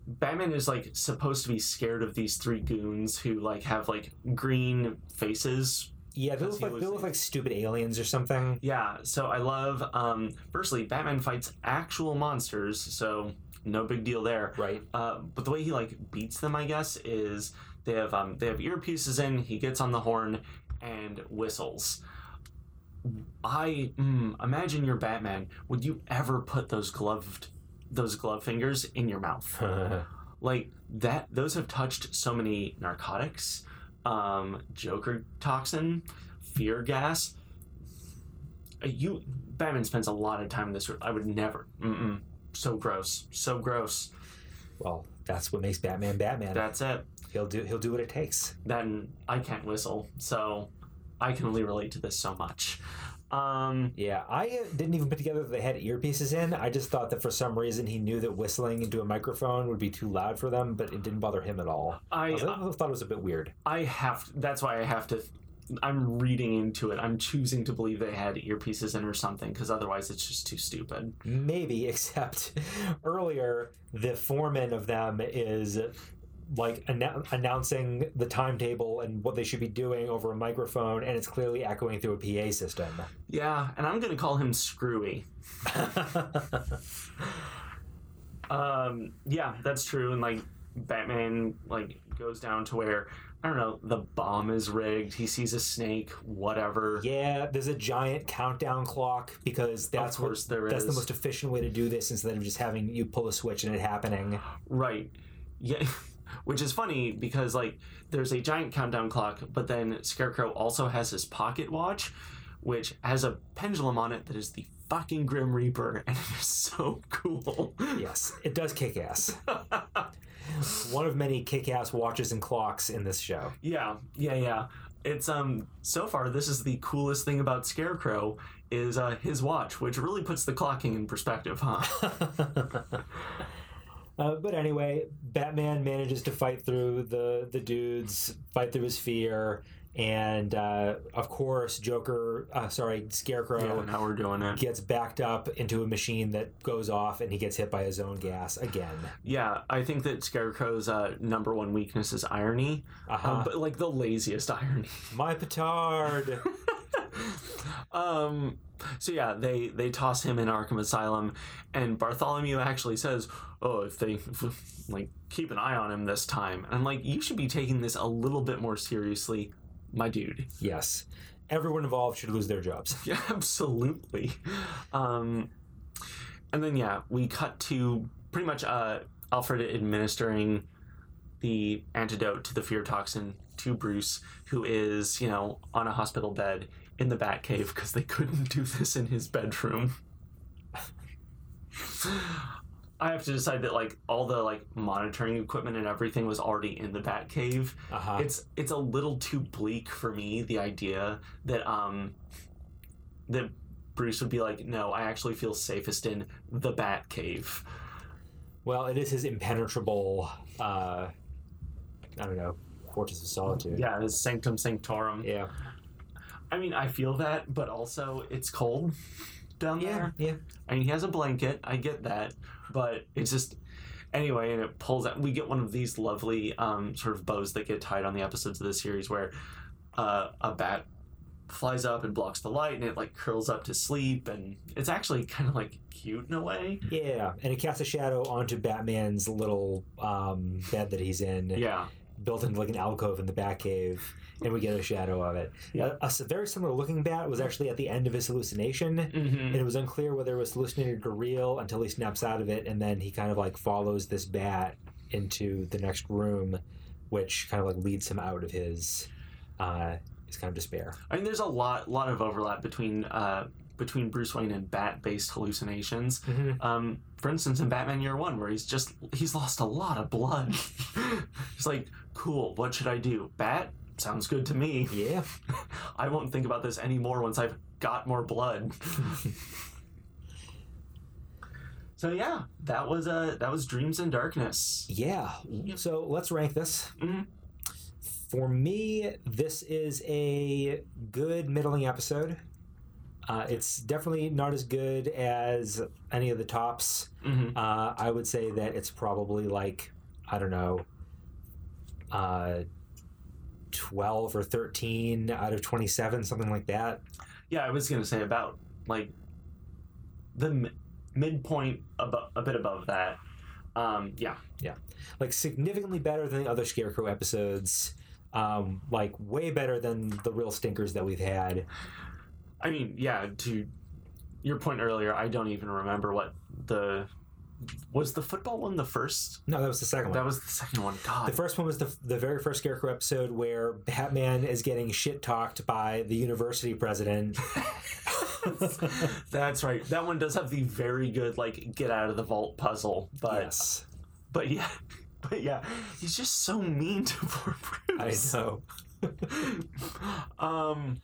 Batman is like supposed to be scared of these three goons who like have like green faces Yeah, they look like they look like stupid aliens or something. Yeah, so I love. Um, firstly, Batman fights actual monsters, so no big deal there. Right. Uh, but the way he like beats them, I guess, is they have um, they have earpieces in. He gets on the horn and whistles. I mm, imagine you're Batman. Would you ever put those gloved those glove fingers in your mouth? like that those have touched so many narcotics um joker toxin fear gas. Uh, you batman spends a lot of time in this room. I would never. Mm-mm. So gross. So gross. Well, that's what makes Batman Batman. that's it. He'll do he'll do what it takes. then i can't whistle so i can only relate to this so much um Yeah, I uh, didn't even put together that they had earpieces in. I just thought that for some reason he knew that whistling into a microphone would be too loud for them, but it didn't bother him at all. i I, thought it was a bit weird. i have that's why i have to I'm reading into it. I'm choosing to believe they had earpieces in or something because otherwise it's just too stupid. Maybe, except earlier, the foreman of them is like annou- announcing the timetable and what they should be doing over a microphone, and it's clearly echoing through a PA system. Yeah, and I'm gonna call him Screwy. Um, yeah, that's true. And like Batman, like goes down to where I don't know, the bomb is rigged. He sees a snake, whatever. yeah, there's a giant countdown clock because that's what, there that's the most efficient way to do this instead of just having you pull a switch and it happening. Right. Yeah. Which is funny because like there's a giant countdown clock, but then Scarecrow also has his pocket watch, which has a pendulum on it that is the fucking Grim Reaper, and it is so cool. Yes, it does kick ass. One of many kick ass watches and clocks in this show. Yeah, yeah, yeah. It's um so far this is the coolest thing about Scarecrow is uh, his watch, which really puts the clocking in perspective, huh? Uh, but anyway, Batman manages to fight through the the dudes, fight through his fear, and uh, of course, Joker, uh, sorry, Scarecrow, yeah, now we're doing it. gets backed up into a machine that goes off, and he gets hit by his own gas again. Yeah, I think that Scarecrow's uh, number one weakness is irony, Uh-huh. um, but like the laziest irony. My petard. Um, so yeah, they they toss him in Arkham Asylum, and Bartholomew actually says, "Oh, if they like keep an eye on him this time," and I'm like, "You should be taking this a little bit more seriously, my dude." yes, everyone involved should lose their jobs. Yeah, absolutely. Um, and then yeah, we cut to pretty much uh, Alfred administering the antidote to the fear toxin to Bruce, who is you know on a hospital bed in the Batcave because they couldn't do this in his bedroom. I have to decide that like all the like monitoring equipment and everything was already in the Batcave. Uh-huh. It's it's a little too bleak for me the idea that um that Bruce would be like, no, I actually feel safest in the Batcave. Well, it is his impenetrable. Uh, I don't know, fortress of solitude. Yeah, his sanctum sanctorum. Yeah. I mean, I feel that, but also it's cold down Yeah. there. Yeah. I mean, he has a blanket. I get that, but it's just anyway, and it pulls out. We get one of these lovely um, sort of bows that get tied on the episodes of the series where uh, a bat flies up and blocks the light, and it like curls up to sleep, and it's actually kind of like cute in a way. Yeah, and it casts a shadow onto Batman's little um, bed that he's in, Yeah, built into like an alcove in the Batcave, and we get a shadow of it. Yeah. A, a very similar looking bat was actually at the end of his hallucination, hmm and it was unclear whether it was hallucinated or real until he snaps out of it, and then he kind of like follows this bat into the next room, which kind of like leads him out of his uh, his kind of despair. I mean, there's a lot, lot of overlap between uh, between Bruce Wayne and bat-based hallucinations. Um, for instance, in Batman Year One, where he's just he's lost a lot of blood. he's like, cool. What should I do? Bat sounds good to me. Yeah. I won't think about this anymore once I've got more blood. so yeah, that was uh that was Dreams in Darkness. Yeah. So let's rank this. Mhm. For me, this is a good middling episode. Uh, it's definitely not as good as any of the tops. hmm Uh, I would say that it's probably like, I don't know, uh, 12 or 13 out of 27, something like that. Yeah, I was gonna say about like the mi- midpoint above, a bit above that. Um, yeah, Like, significantly better than the other Scarecrow episodes. Um, like, way better than the real stinkers that we've had. I mean, yeah. To your point earlier, I don't even remember what the was the football one. The first No, that was the second one. that was the second one. God, The first one was the, the very first Scarecrow episode where Batman is getting shit talked by the university president. That's right. That one does have the very good like get out of the vault puzzle, but yes, but yeah, but yeah, he's just so mean to poor Bruce. I know. um,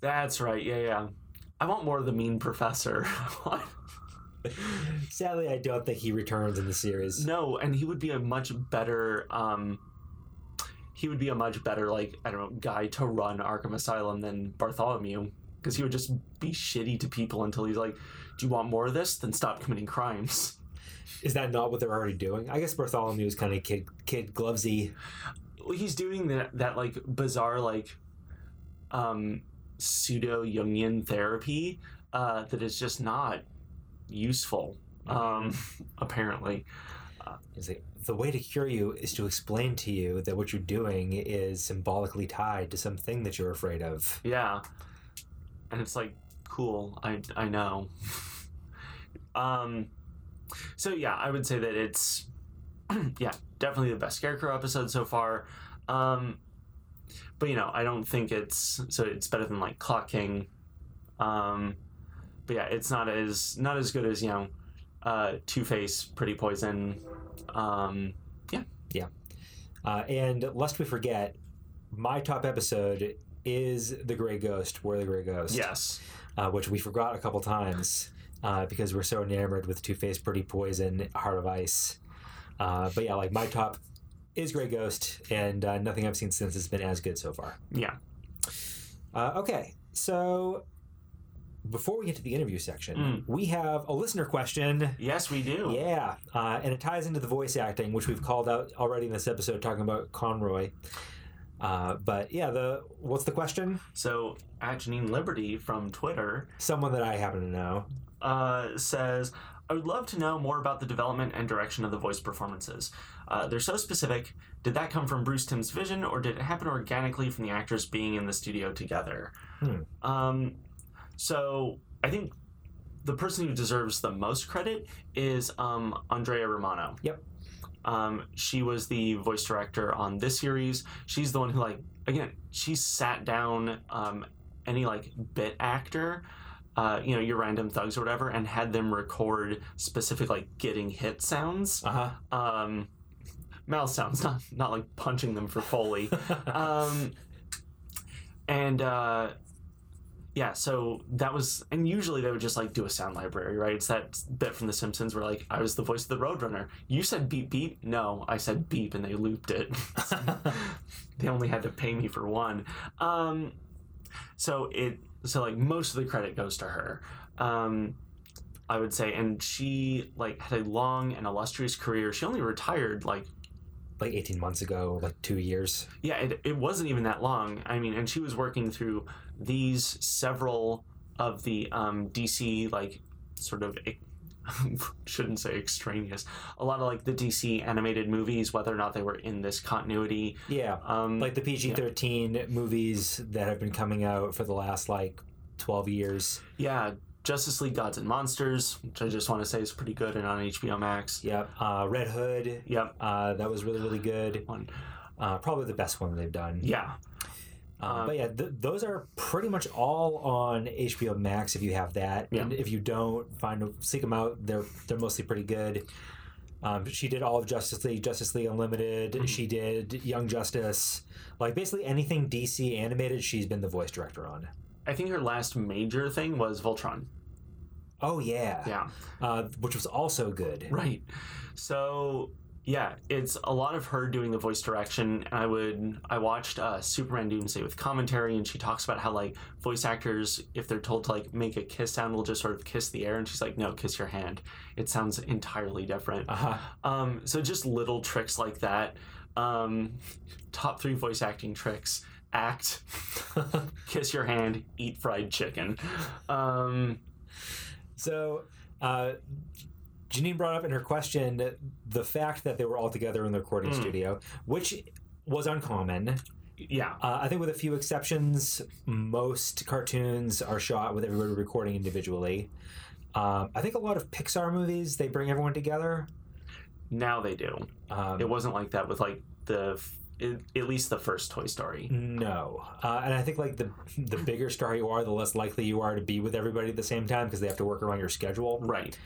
that's right. Yeah, yeah. I want more of the mean professor. Sadly, I don't think he returns in the series. no, and he would be a much better. Um, he would be a much better like I don't know guy to run Arkham Asylum than Bartholomew because he would just be shitty to people until he's like, "Do you want more of this? Then stop committing crimes." Is that not what they're already doing? I guess Bartholomew is kind of kid kid glovesy. Well, he's doing that that like bizarre like um pseudo Jungian therapy uh, that is just not useful. Um, apparently, like, the way to cure you is to explain to you that what you're doing is symbolically tied to something that you're afraid of. yeah, and it's like cool. I I know. um, so yeah, I would say that it's yeah definitely the best Scarecrow episode so far. Um, but you know, I don't think it's so it's better than like Clock King. Um, but yeah, it's not as not as good as you know, uh, Two Face, Pretty Poison. Um, yeah, yeah. Uh, and lest we forget, my top episode is The Grey Ghost, Where the Grey Ghost. yes, Uh, which we forgot a couple times uh, because we're so enamored with Two Face, Pretty Poison, Heart of Ice. Uh, but yeah, like my top is Grey Ghost, and uh, nothing I've seen since has been as good so far. yeah, Uh, okay, so before we get to the interview section, Mm. we have a listener question. yes, we do. Yeah, uh, and it ties into the voice acting, which we've called out already in this episode, talking about Conroy. Uh, but yeah, the what's the question? So at Janine Liberty from Twitter Someone that I happen to know. uh, says, I would love to know more about the development and direction of the voice performances. Uh, they're so specific. Did that come from Bruce Timm's vision, or did it happen organically from the actors being in the studio together? Hmm. Um, so I think the person who deserves the most credit is um, Andrea Romano. Yep. Um, she was the voice director on this series. She's the one who, like, again, she sat down um, any like bit actor, uh, you know, your random thugs or whatever, and had them record specific like getting hit sounds, Uh huh. um, mouth sounds, not not like punching them for foley. um, and uh, yeah, so that was, and usually they would just like do a sound library, right? It's that bit from The Simpsons where like I was the voice of the Roadrunner. You said beep beep. No, I said beep, and they looped it. they only had to pay me for one. Um, so it, so like most of the credit goes to her. Um, I would say, and she like had a long and illustrious career. She only retired like like 18 months ago, like two years. yeah, it, it wasn't even that long. I mean, and she was working through these several of the um, DC, like, sort of, shouldn't say extraneous, a lot of like the DC animated movies, whether or not they were in this continuity. Yeah. Um, Like the PG 13 movies that have been coming out for the last like 12 years. yeah, Justice League Gods and Monsters, which I just want to say is pretty good and on HBO Max. Yep. Uh, Red Hood. Yep. Uh, that was really, really good. One. Uh, probably the best one they've done. Yeah. Uh, Um, but yeah, th- those are pretty much all on HBO Max if you have that. Yeah. And if you don't, find seek them out. They're they're mostly pretty good. Um, she did all of Justice League, Justice League Unlimited. Mm-hmm. She did Young Justice, like basically anything DC animated. She's been the voice director on. I think her last major thing was Voltron. Oh yeah, Yeah. Uh, which was also good. Right. So yeah, it's a lot of her doing the voice direction. And I would I watched uh, Superman Doomsday with commentary, and she talks about how like voice actors, if they're told to like make a kiss sound, will just sort of kiss the air, and she's like, no, kiss your hand. It sounds entirely different. Uh huh. Um, so just little tricks like that. Um, top three voice acting tricks: act, kiss your hand, eat fried chicken. Um, So, uh, Janine brought up in her question the fact that they were all together in the recording Mm. studio, which was uncommon. yeah. Uh, I think, with a few exceptions, most cartoons are shot with everybody recording individually. Um, I think a lot of Pixar movies they bring everyone together. Now they do. Um, It wasn't like that with like the it, at least the first Toy Story. no, uh, and I think like the the bigger star you are, the less likely you are to be with everybody at the same time because they have to work around your schedule. Right.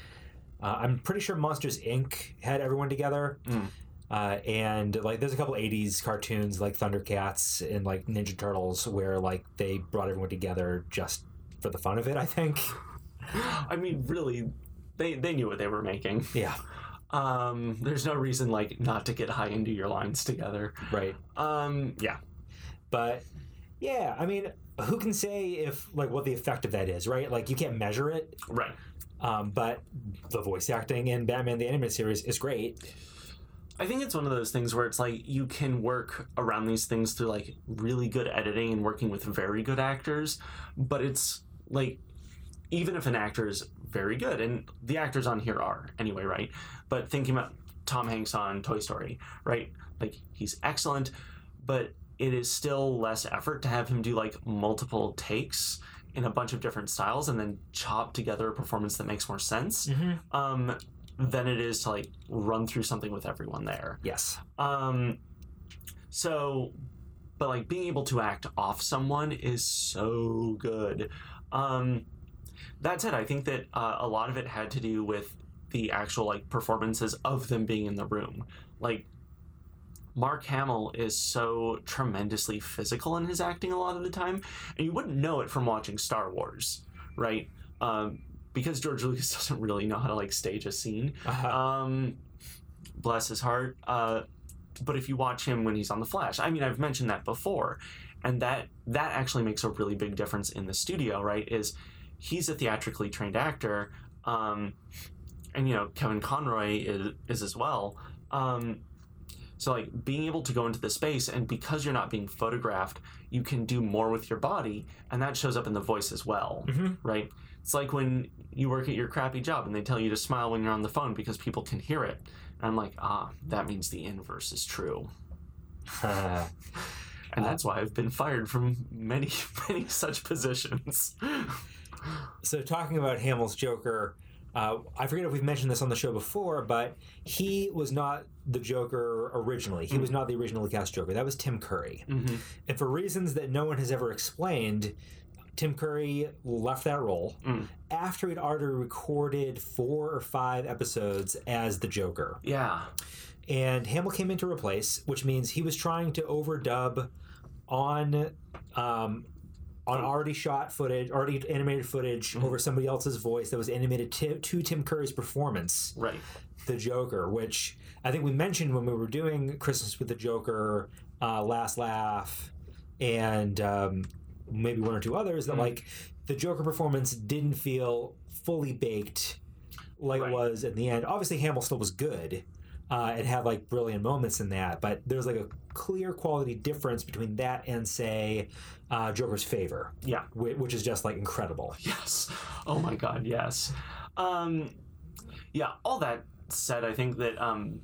Uh, I'm pretty sure Monsters Inc. had everyone together. Mm. Uh, and like, there's a couple '80s cartoons like Thundercats and like Ninja Turtles where like they brought everyone together just for the fun of it. I think. I mean, really, they they knew what they were making. Yeah. Um, there's no reason like not to get high and do your lines together. Right. Um, yeah, But yeah, I mean, who can say if like what the effect of that is, right? Like you can't measure it, right. Um, but the voice acting in Batman the Animated Series is great. I think it's one of those things where it's like you can work around these things through like really good editing and working with very good actors, but it's like even if an actor is very good, and the actors on here are anyway, right? But thinking about Tom Hanks on Toy Story, right? Like he's excellent, but it is still less effort to have him do like multiple takes in a bunch of different styles and then chop together a performance that makes more sense um, than it is to like run through something with everyone there. Yes. Um, so, but like being able to act off someone is so good. Um, that said, I think that uh, a lot of it had to do with the actual like performances of them being in the room. Like Mark Hamill is so tremendously physical in his acting a lot of the time, and you wouldn't know it from watching Star Wars, right? Um, because George Lucas doesn't really know how to like stage a scene. Uh, Um, bless his heart. Uh, but if you watch him when he's on the Flash, I mean, I've mentioned that before, and that that actually makes a really big difference in the studio. Right? Is he's a theatrically trained actor, um, and you know Kevin Conroy is, is as well. Um, so like being able to go into the space and because you're not being photographed, you can do more with your body, and that shows up in the voice as well, Mhm. right? It's like when you work at your crappy job and they tell you to smile when you're on the phone because people can hear it. And I'm like, ah, that means the inverse is true. And that's why I've been fired from many, many such positions. so talking about Hamill's Joker, uh, I forget if we've mentioned this on the show before, but he was not the Joker originally. He was not the originally cast Joker. That was Tim Curry. hmm And for reasons that no one has ever explained, Tim Curry left that role Mm. after he'd already recorded four or five episodes as the Joker. Yeah. And Hamill came in to replace, which means he was trying to overdub on um, on already shot footage, already animated footage over somebody else's voice that was animated to, to Tim Curry's performance Right. the Joker, which I think we mentioned when we were doing Christmas with the Joker, uh, Last Laugh, and um, maybe one or two others that Mhm. like the Joker performance didn't feel fully baked like Right. it was in the end. Obviously, Hamill still was good. Uh, and had like brilliant moments in that, but there's like a clear quality difference between that and say uh, Joker's Favor, Yeah. whi- which is just like incredible. Yes. Oh my God. Yes. Um, yeah. All that said, I think that um,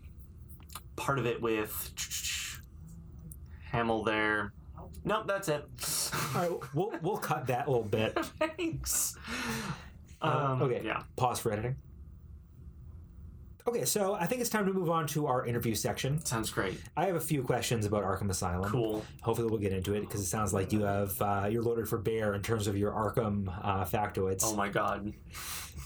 part of it with Hamill there. Nope, that's it. All right, we'll we'll cut that little bit. Thanks. Uh, Um, okay. Yeah. Pause for editing. Okay, so I think it's time to move on to our interview section. Sounds great. I have a few questions about Arkham Asylum. Cool. Hopefully, we'll get into it because it sounds like you have uh, you're loaded for bear in terms of your Arkham uh, factoids. Oh my God.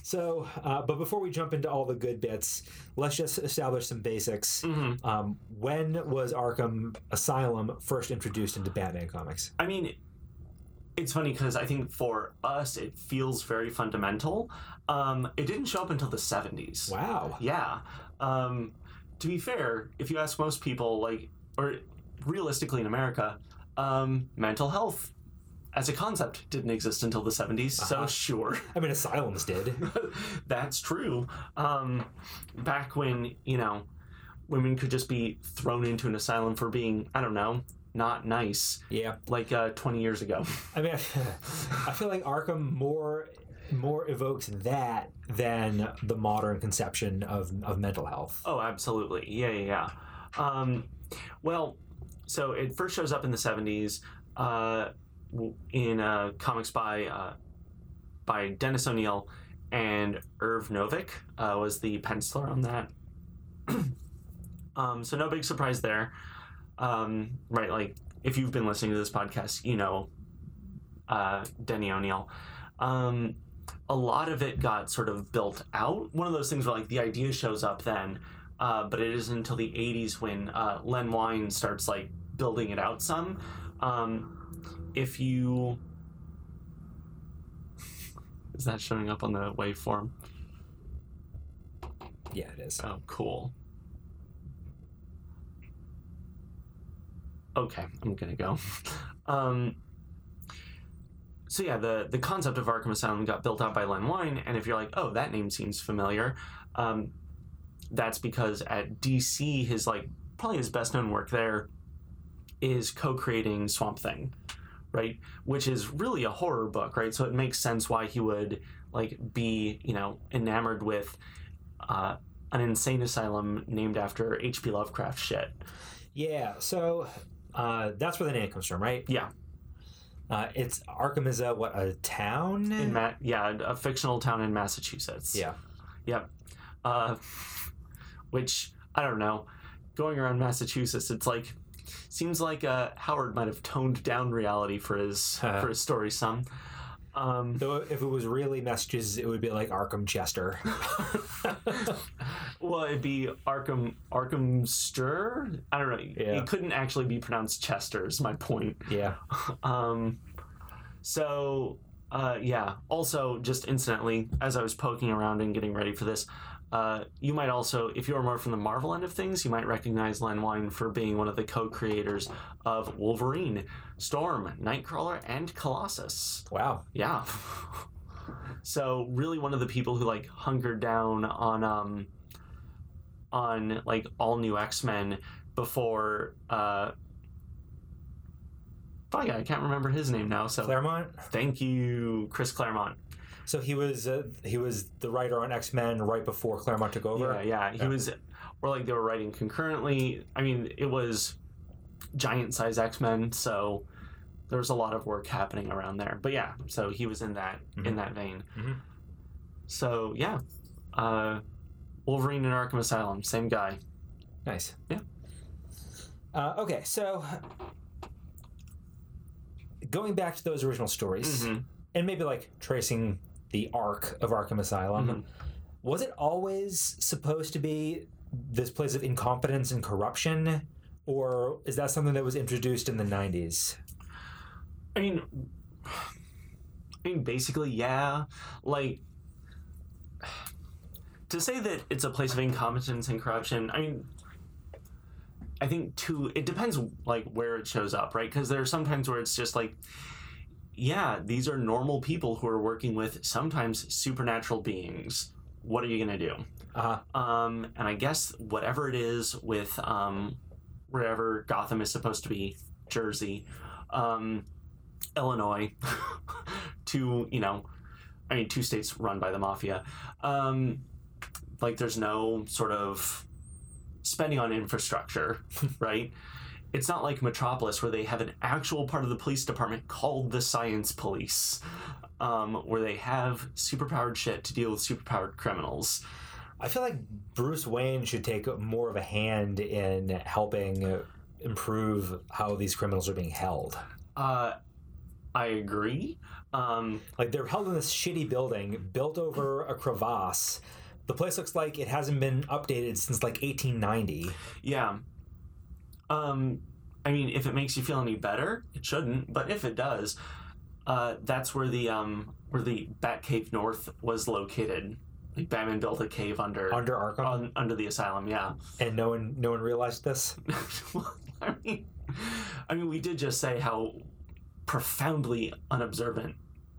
So, uh, but before we jump into all the good bits, let's just establish some basics. hmm Um, when was Arkham Asylum first introduced into Batman comics? I mean, it's funny because I think for us it feels very fundamental. Um, it didn't show up until the 70s. Wow. Yeah. Um, to be fair, if you ask most people, like, or realistically in America, um, mental health as a concept didn't exist until the 70s. So, Uh-huh. sure. I mean, Asylums did. That's true. Um, back when, you know, women could just be thrown into an asylum for being, I don't know, not nice, yeah. like uh, 20 years ago. I mean, I feel like Arkham more more evokes that than the modern conception of, of mental health. Oh, absolutely. Yeah, yeah, yeah. Um, well, so it first shows up in the 70s uh, in uh, comics by uh, by Dennis O'Neil and Irv Novick uh, was the penciler on that. um, so no big surprise there. Um, right, like if you've been listening to this podcast, you know uh, Denny O'Neil. Um, a lot of it got sort of built out. One of those things where like the idea shows up then, uh, but it isn't until the '80s when uh, Len Wein starts like building it out some. Um, if you is that showing up on the waveform? Yeah, it is. Oh, cool. Okay, I'm gonna go. Um, so yeah, the the concept of Arkham Asylum got built out by Len Wein, and if you're like, oh, that name seems familiar, um, that's because at DC, his like probably his best known work there is co-creating Swamp Thing, right? Which is really a horror book, right? So it makes sense why he would like be you know enamored with uh, an insane asylum named after H.P. Lovecraft shit. Yeah, so uh, that's where the name comes from, right? Yeah, Uh, it's Arkham is a what a town? in Ma- yeah, a fictional town in Massachusetts. yeah, Yep. Uh, which I don't know. Going around Massachusetts, it's like seems like uh, Howard might have toned down reality for his for his story some. Um, though if it was really messages, it would be like Arkham Chester. well, it'd be Arkham Arkhamster. I don't know. Yeah. It couldn't actually be pronounced Chester. Is my point. yeah, Um, so uh, yeah. Also, just incidentally, as I was poking around and getting ready for this, uh, you might also, if you're more from the Marvel end of things, you might recognize Len Wein for being one of the co-creators of Wolverine, Storm, Nightcrawler, and Colossus. wow. Yeah. so really one of the people who like hungered down on um on like all new X-Men before uh Fuck, I can't remember his name now. So Claremont. thank you, Chris Claremont. So he was uh, he was the writer on X Men right before Claremont took over. Yeah, yeah. He Yeah. was, or like they were writing concurrently. I mean, it was giant size X Men, so there was a lot of work happening around there. But yeah, so he was in that in Mhm. that vein. Mhm. So yeah, uh, Wolverine and Arkham Asylum, same guy. Nice. Yeah. Uh, okay, so going back to those original stories, Mhm. and maybe like tracing the arc of Arkham Asylum, Mhm. was it always supposed to be this place of incompetence and corruption, or is that something that was introduced in the '90s? I mean, I mean, basically, yeah. Like to say that it's a place of incompetence and corruption. I mean, I think too. It depends, like where it shows up, right? Because there are sometimes where it's just like, yeah, these are normal people who are working with sometimes supernatural beings. What are you gonna do? Uh huh. Um, and I guess whatever it is with um, wherever Gotham is supposed to be, Jersey, um, Illinois, two you know, I mean two states run by the mafia. Um, like there's no sort of spending on infrastructure, right? It's not like Metropolis where they have an actual part of the police department called the Science Police, um, where they have superpowered shit to deal with superpowered criminals. I feel like Bruce Wayne should take more of a hand in helping improve how these criminals are being held. Uh, I agree. Um, Like they're held in this shitty building built over a crevasse. The place looks like it hasn't been updated since like 1890. yeah. Um, I mean, if it makes you feel any better, it shouldn't. But if it does, uh, that's where the um, where the Batcave North was located. Like Batman built a cave under Under Arkham, under the asylum. Yeah. and no one no one realized this. I mean, I mean, we did just say how profoundly unobservant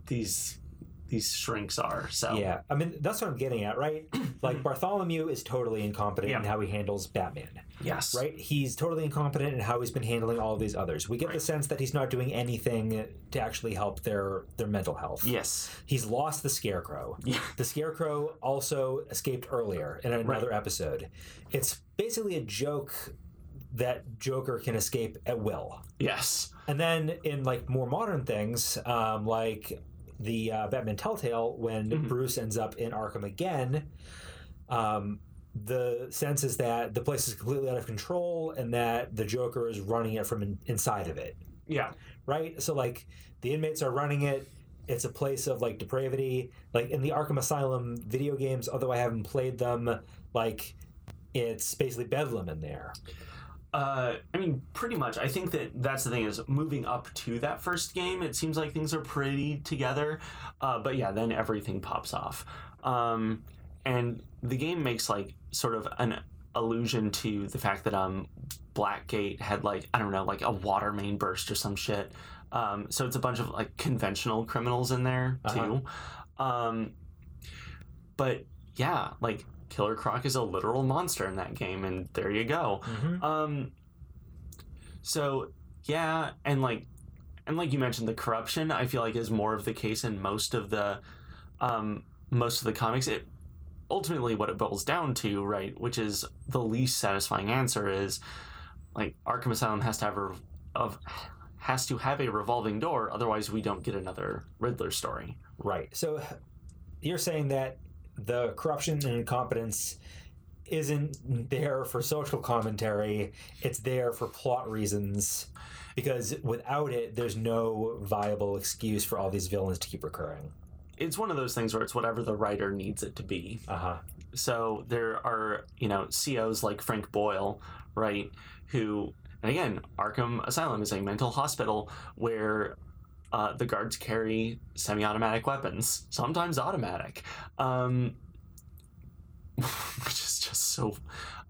these these shrinks are. So Yeah, I mean that's what I'm getting at, right? like Bartholomew is totally incompetent in how he handles Batman, yes, right? He's totally incompetent in how he's been handling all of these others. We get the sense that he's not doing anything to actually help their their mental health. Yes. He's lost the Scarecrow. Yeah. The Scarecrow also escaped earlier in another episode. It's basically a joke that Joker can escape at will. Yes. And then in like more modern things, um, like the uh, Batman Telltale, when Mhm. Bruce ends up in Arkham again, um, the sense is that the place is completely out of control and that the Joker is running it from in- inside of it Yeah. right? So like the inmates are running it. It's a place of like depravity. Like in the Arkham Asylum video games, although I haven't played them, like it's basically bedlam in there. Uh, I mean, pretty much. I think that that's the thing is moving up to that first game. It seems like things are pretty together, uh, but yeah, then everything pops off. Um, and the game makes like sort of an allusion to the fact that um Blackgate had like I don't know like a water main burst or some shit. Um, so it's a bunch of like conventional criminals in there too. Um, but yeah, like Killer Croc is a literal monster in that game, and there you go. Mhm. Um, so yeah, and like, and like you mentioned, the corruption I feel like is more of the case in most of the, um, most of the comics. It ultimately what it boils down to, right, which is the least satisfying answer is, like Arkham Asylum has to have a, of has to have a revolving door, otherwise we don't get another Riddler story. Right. So you're saying that the corruption and incompetence isn't there for social commentary, it's there for plot reasons. Because without it, there's no viable excuse for all these villains to keep recurring. It's one of those things where it's whatever the writer needs it to be. Uh huh. so there are you know COs like Frank Boyle, right? Who and again, Arkham Asylum is a mental hospital where uh, the guards carry semi-automatic weapons, sometimes automatic, um, which is just so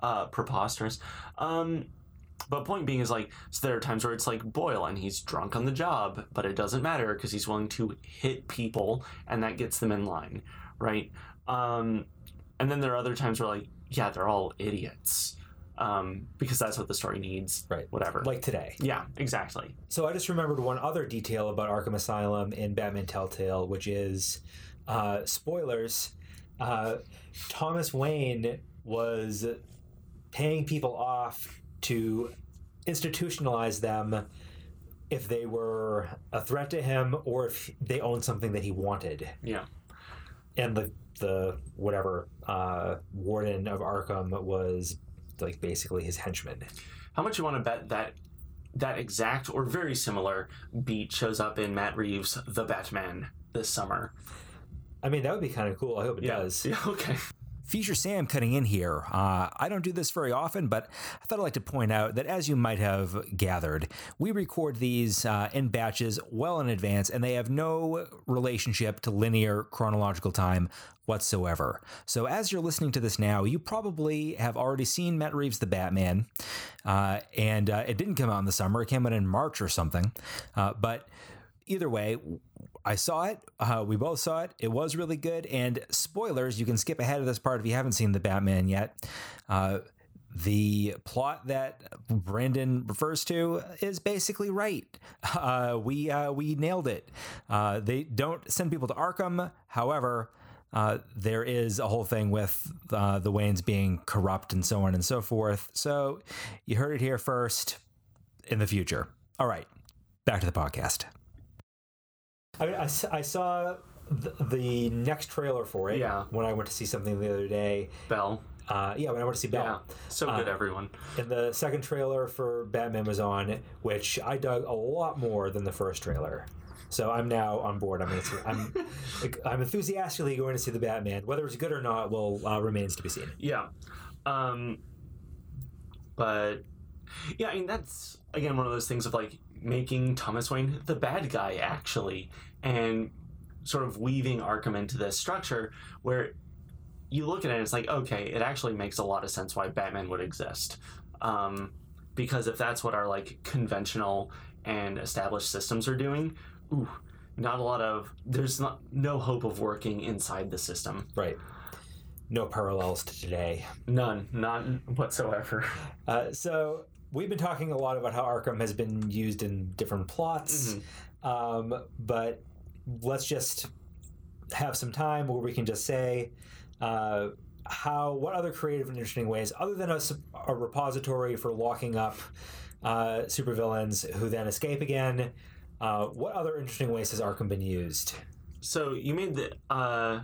uh, preposterous. Um, but point being is like, so there are times where it's like Boyle and he's drunk on the job, but it doesn't matter because he's willing to hit people and that gets them in line, right? Um, and then there are other times where like, yeah, they're all idiots um, because that's what the story needs, Right. Whatever. Like today. yeah, exactly. So I just remembered one other detail about Arkham Asylum in Batman Telltale, which is uh, spoilers. Uh, Thomas Wayne was paying people off to institutionalize them if they were a threat to him or if they owned something that he wanted. Yeah. And the the whatever uh, warden of Arkham was like basically his henchman. How much you want to bet that that exact or very similar beat shows up in Matt Reeves' The Batman this summer? I mean, that would be kind of cool. I hope it does. Yeah. Okay. Feature Sam cutting in here. Uh, I don't do this very often, but I thought I'd like to point out that as you might have gathered, we record these uh, in batches well in advance, and they have no relationship to linear chronological time whatsoever. So as you're listening to this now, you probably have already seen Matt Reeves' The Batman, uh, and uh, it didn't come out in the summer; it came out in March or something. Uh, but either way, I saw it. Uh, we both saw it. It was really good. And spoilers, you can skip ahead of this part if you haven't seen the Batman yet. Uh, the plot that Brandon refers to is basically right. Uh, we uh, we nailed it. Uh, they don't send people to Arkham. However, uh, there is a whole thing with uh, the Waynes being corrupt and so on and so forth. So you heard it here first. In the future. All right, back to the podcast. I, I, I saw the, the next trailer for it Yeah. when I went to see something the other day. Belle. Uh, yeah, when I went to see Yeah. Belle. So good, everyone. And the second trailer for Batman was on, which I dug a lot more than the first trailer. So I'm now on board. I'm I'm I'm enthusiastically going to see the Batman. Whether it's good or not will uh, remains to be seen. Yeah. Um, but yeah, I mean that's again one of those things of like making Thomas Wayne the bad guy actually, and sort of weaving Arkham into this structure where you look at it, and it's like okay, it actually makes a lot of sense why Batman would exist, um, because if that's what our like conventional and established systems are doing, ooh, not a lot of there's not no hope of working inside the system. Right. No parallels to today. None, none whatsoever. Uh, so we've been talking a lot about how Arkham has been used in different plots, um, but let's just have some time where we can just say uh, how what other creative and interesting ways, other than a repository for locking up uh, supervillains who then escape again. Uh, what other interesting ways has Arkham been used? So you made the uh,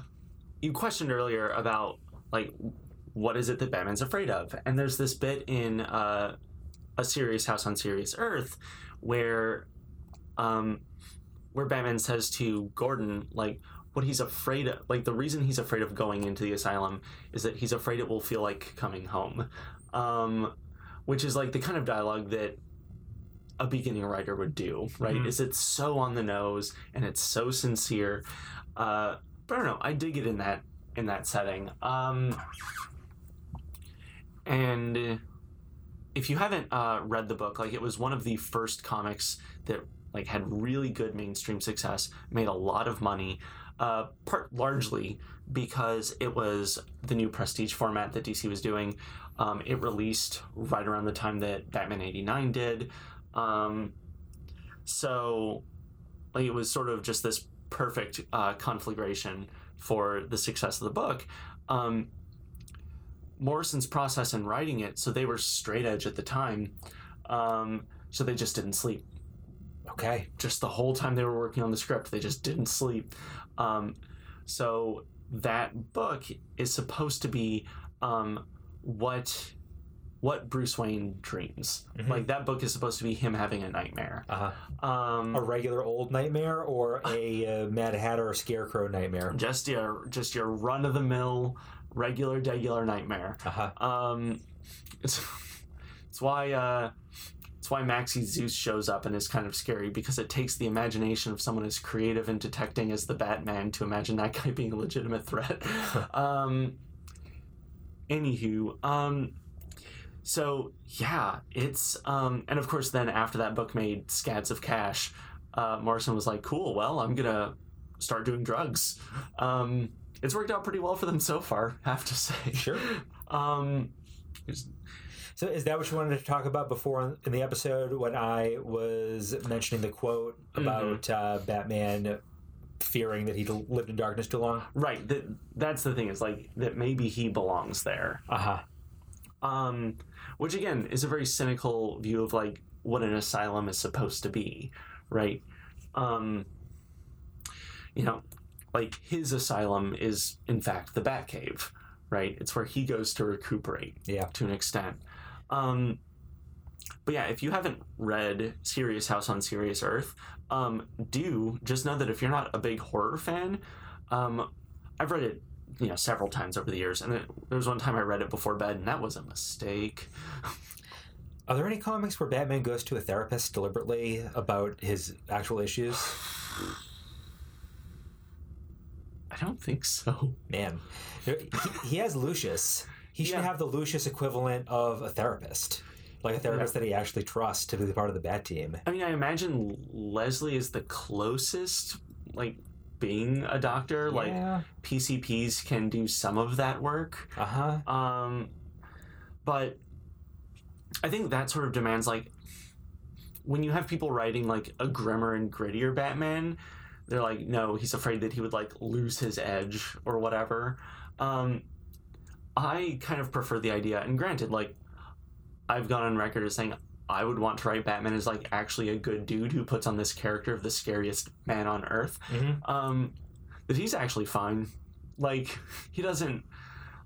you questioned earlier about like what is it that Batman's afraid of, and there's this bit in uh, a serious house on serious Earth where um, where Batman says to Gordon like what he's afraid of like the reason he's afraid of going into the asylum is that he's afraid it will feel like coming home um, which is like the kind of dialogue that a beginning writer would do right Mhm. is it's so on the nose and it's so sincere uh, but I don't know I dig it in that in that setting. Um, and if you haven't uh, read the book, like it was one of the first comics that like had really good mainstream success, made a lot of money, uh, part largely because it was the new prestige format that DC was doing. Um, it released right around the time that Batman '89 did, um, so like it was sort of just this perfect uh, conflagration for the success of the book. Um, Morrison's process in writing it, so they were straight edge at the time, um, so they just didn't sleep Okay. just the whole time they were working on the script. They just didn't sleep. Um, so that book is supposed to be um, what what Bruce Wayne dreams. Mhm. Like that book is supposed to be him having a nightmare. Uh huh. Um, A regular old nightmare or a uh, Mad Hatter or Scarecrow nightmare? just your just your run of the mill regular regular nightmare. Uh huh. Um, it's it's why uh, it's why Maxie Zeus shows up and is kind of scary because it takes the imagination of someone as creative and detecting as the Batman to imagine that guy being a legitimate threat. um, anywho, um, so yeah, it's um, and of course then after that book made scads of cash, uh, Morrison was like, "Cool, well I'm gonna start doing drugs." Um, it's worked out pretty well for them so far, I have to say. Sure. Um, So is that what you wanted to talk about before in the episode when I was mentioning the quote about uh, Batman fearing that he lived in darkness too long? right. That that's the thing is like that maybe he belongs there. Uh huh. Um, which again is a very cynical view of like what an asylum is supposed to be, right? Um, you know, like his asylum is in fact the Batcave, right? It's where he goes to recuperate. Yeah. to an extent. Um, but yeah, if you haven't read Serious House on Serious Earth, um, do just know that if you're not a big horror fan, um, I've read it, you know, several times over the years, and it, there was one time I read it before bed, and that was a mistake. Are there any comics where Batman goes to a therapist deliberately about his actual issues? I don't think so. Man, he, he has Lucius. He should Yeah. have the Lucius equivalent of a therapist, like a therapist that he actually trusts to be part of the Bat Team. I mean, I imagine Leslie is the closest, like being a doctor. Like. PCPs can do some of that work. Uh huh. Um, but I think that sort of demands like when you have people writing like a grimmer and grittier Batman, they're like, no, he's afraid that he would like lose his edge or whatever. Um, I kind of prefer the idea, and granted, like I've gone on record as saying I would want to write Batman as like actually a good dude who puts on this character of the scariest man on earth. Mhm. Um, that he's actually fine. Like he doesn't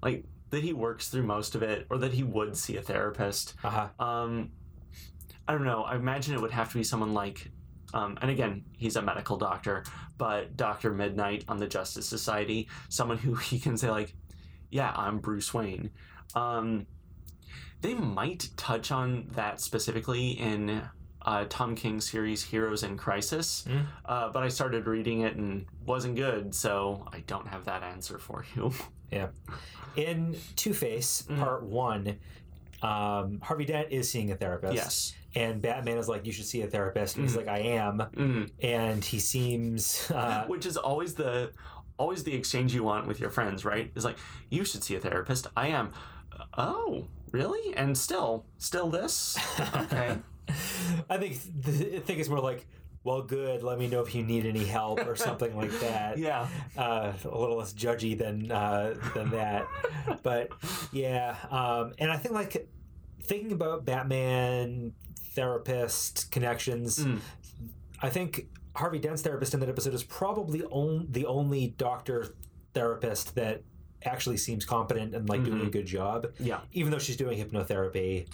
like that he works through most of it, or that he would see a therapist. Uh huh. Um, I don't know. I imagine it would have to be someone like, um, and again, he's a medical doctor, but Doctor Midnight on the Justice Society, someone who he can say like, "Yeah, I'm Bruce Wayne." Um, they might touch on that specifically in uh, Tom King's series Heroes in Crisis, Mm. uh, but I started reading it and wasn't good, so I don't have that answer for you. Yeah. In Two Face Mhm. Part One, um, Harvey Dent is seeing a therapist. yes. And Batman is like, "You should see a therapist," and he's Mhm. like, "I am," Mm. and he seems. Uh, which is always the always the exchange you want with your friends right is like you should see a therapist i am oh really and still still this okay I think th- I think it's more like, "Well, good. Let me know if you need any help or something like that." yeah uh, a little less judgy than uh, than that. But yeah, um, and I think like thinking about Batman therapist connections, Mm. I think Harvey Dent's therapist in that episode is probably on, the only doctor therapist that actually seems competent and like doing a good job, yeah even though she's doing hypnotherapy.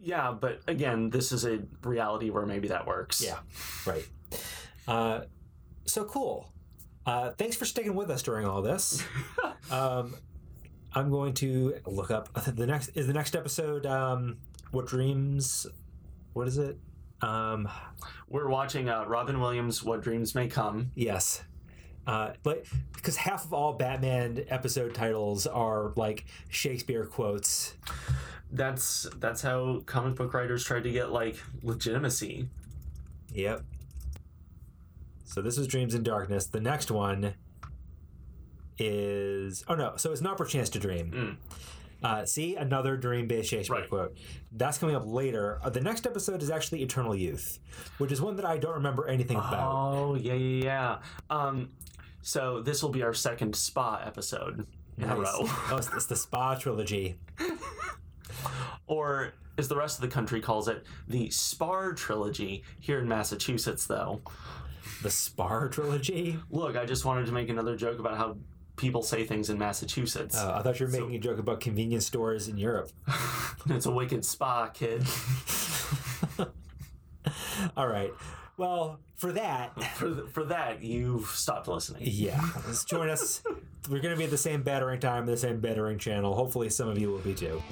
yeah but again this is a reality where maybe that works Yeah, right. Uh, so cool. Uh, thanks for sticking with us during all this. um, I'm going to look up the next. Is the next episode? Um, what dreams? What is it? Um, we're watching uh, robin williams what dreams may come yes. Uh, but because half of all Batman episode titles are like Shakespeare quotes. That's that's how comic book writers tried to get like legitimacy. Yep. So this is Dreams in Darkness. The next one is oh no, so it's not perchance to dream. Uh, see another dream-based Shakespeare Right. quote. That's coming up later. Uh, the next episode is actually Eternal Youth, which is one that I don't remember anything about. Oh yeah yeah yeah. Um, so this will be our second spa episode in a row, oh, it's, it's the Spa trilogy. or as the rest of the country calls it, the Spar trilogy. Here in Massachusetts, though, The Spar trilogy. look, I just wanted to make another joke about how people say things in Massachusetts. Oh, I thought you were making a joke about convenience stores in Europe. it's a wicked spa, kid. All right. Well, for that, for th- for that, you've stopped listening. yeah, let's join us. We're going to be at the same battering time, the same battering channel. Hopefully, some of you will be too.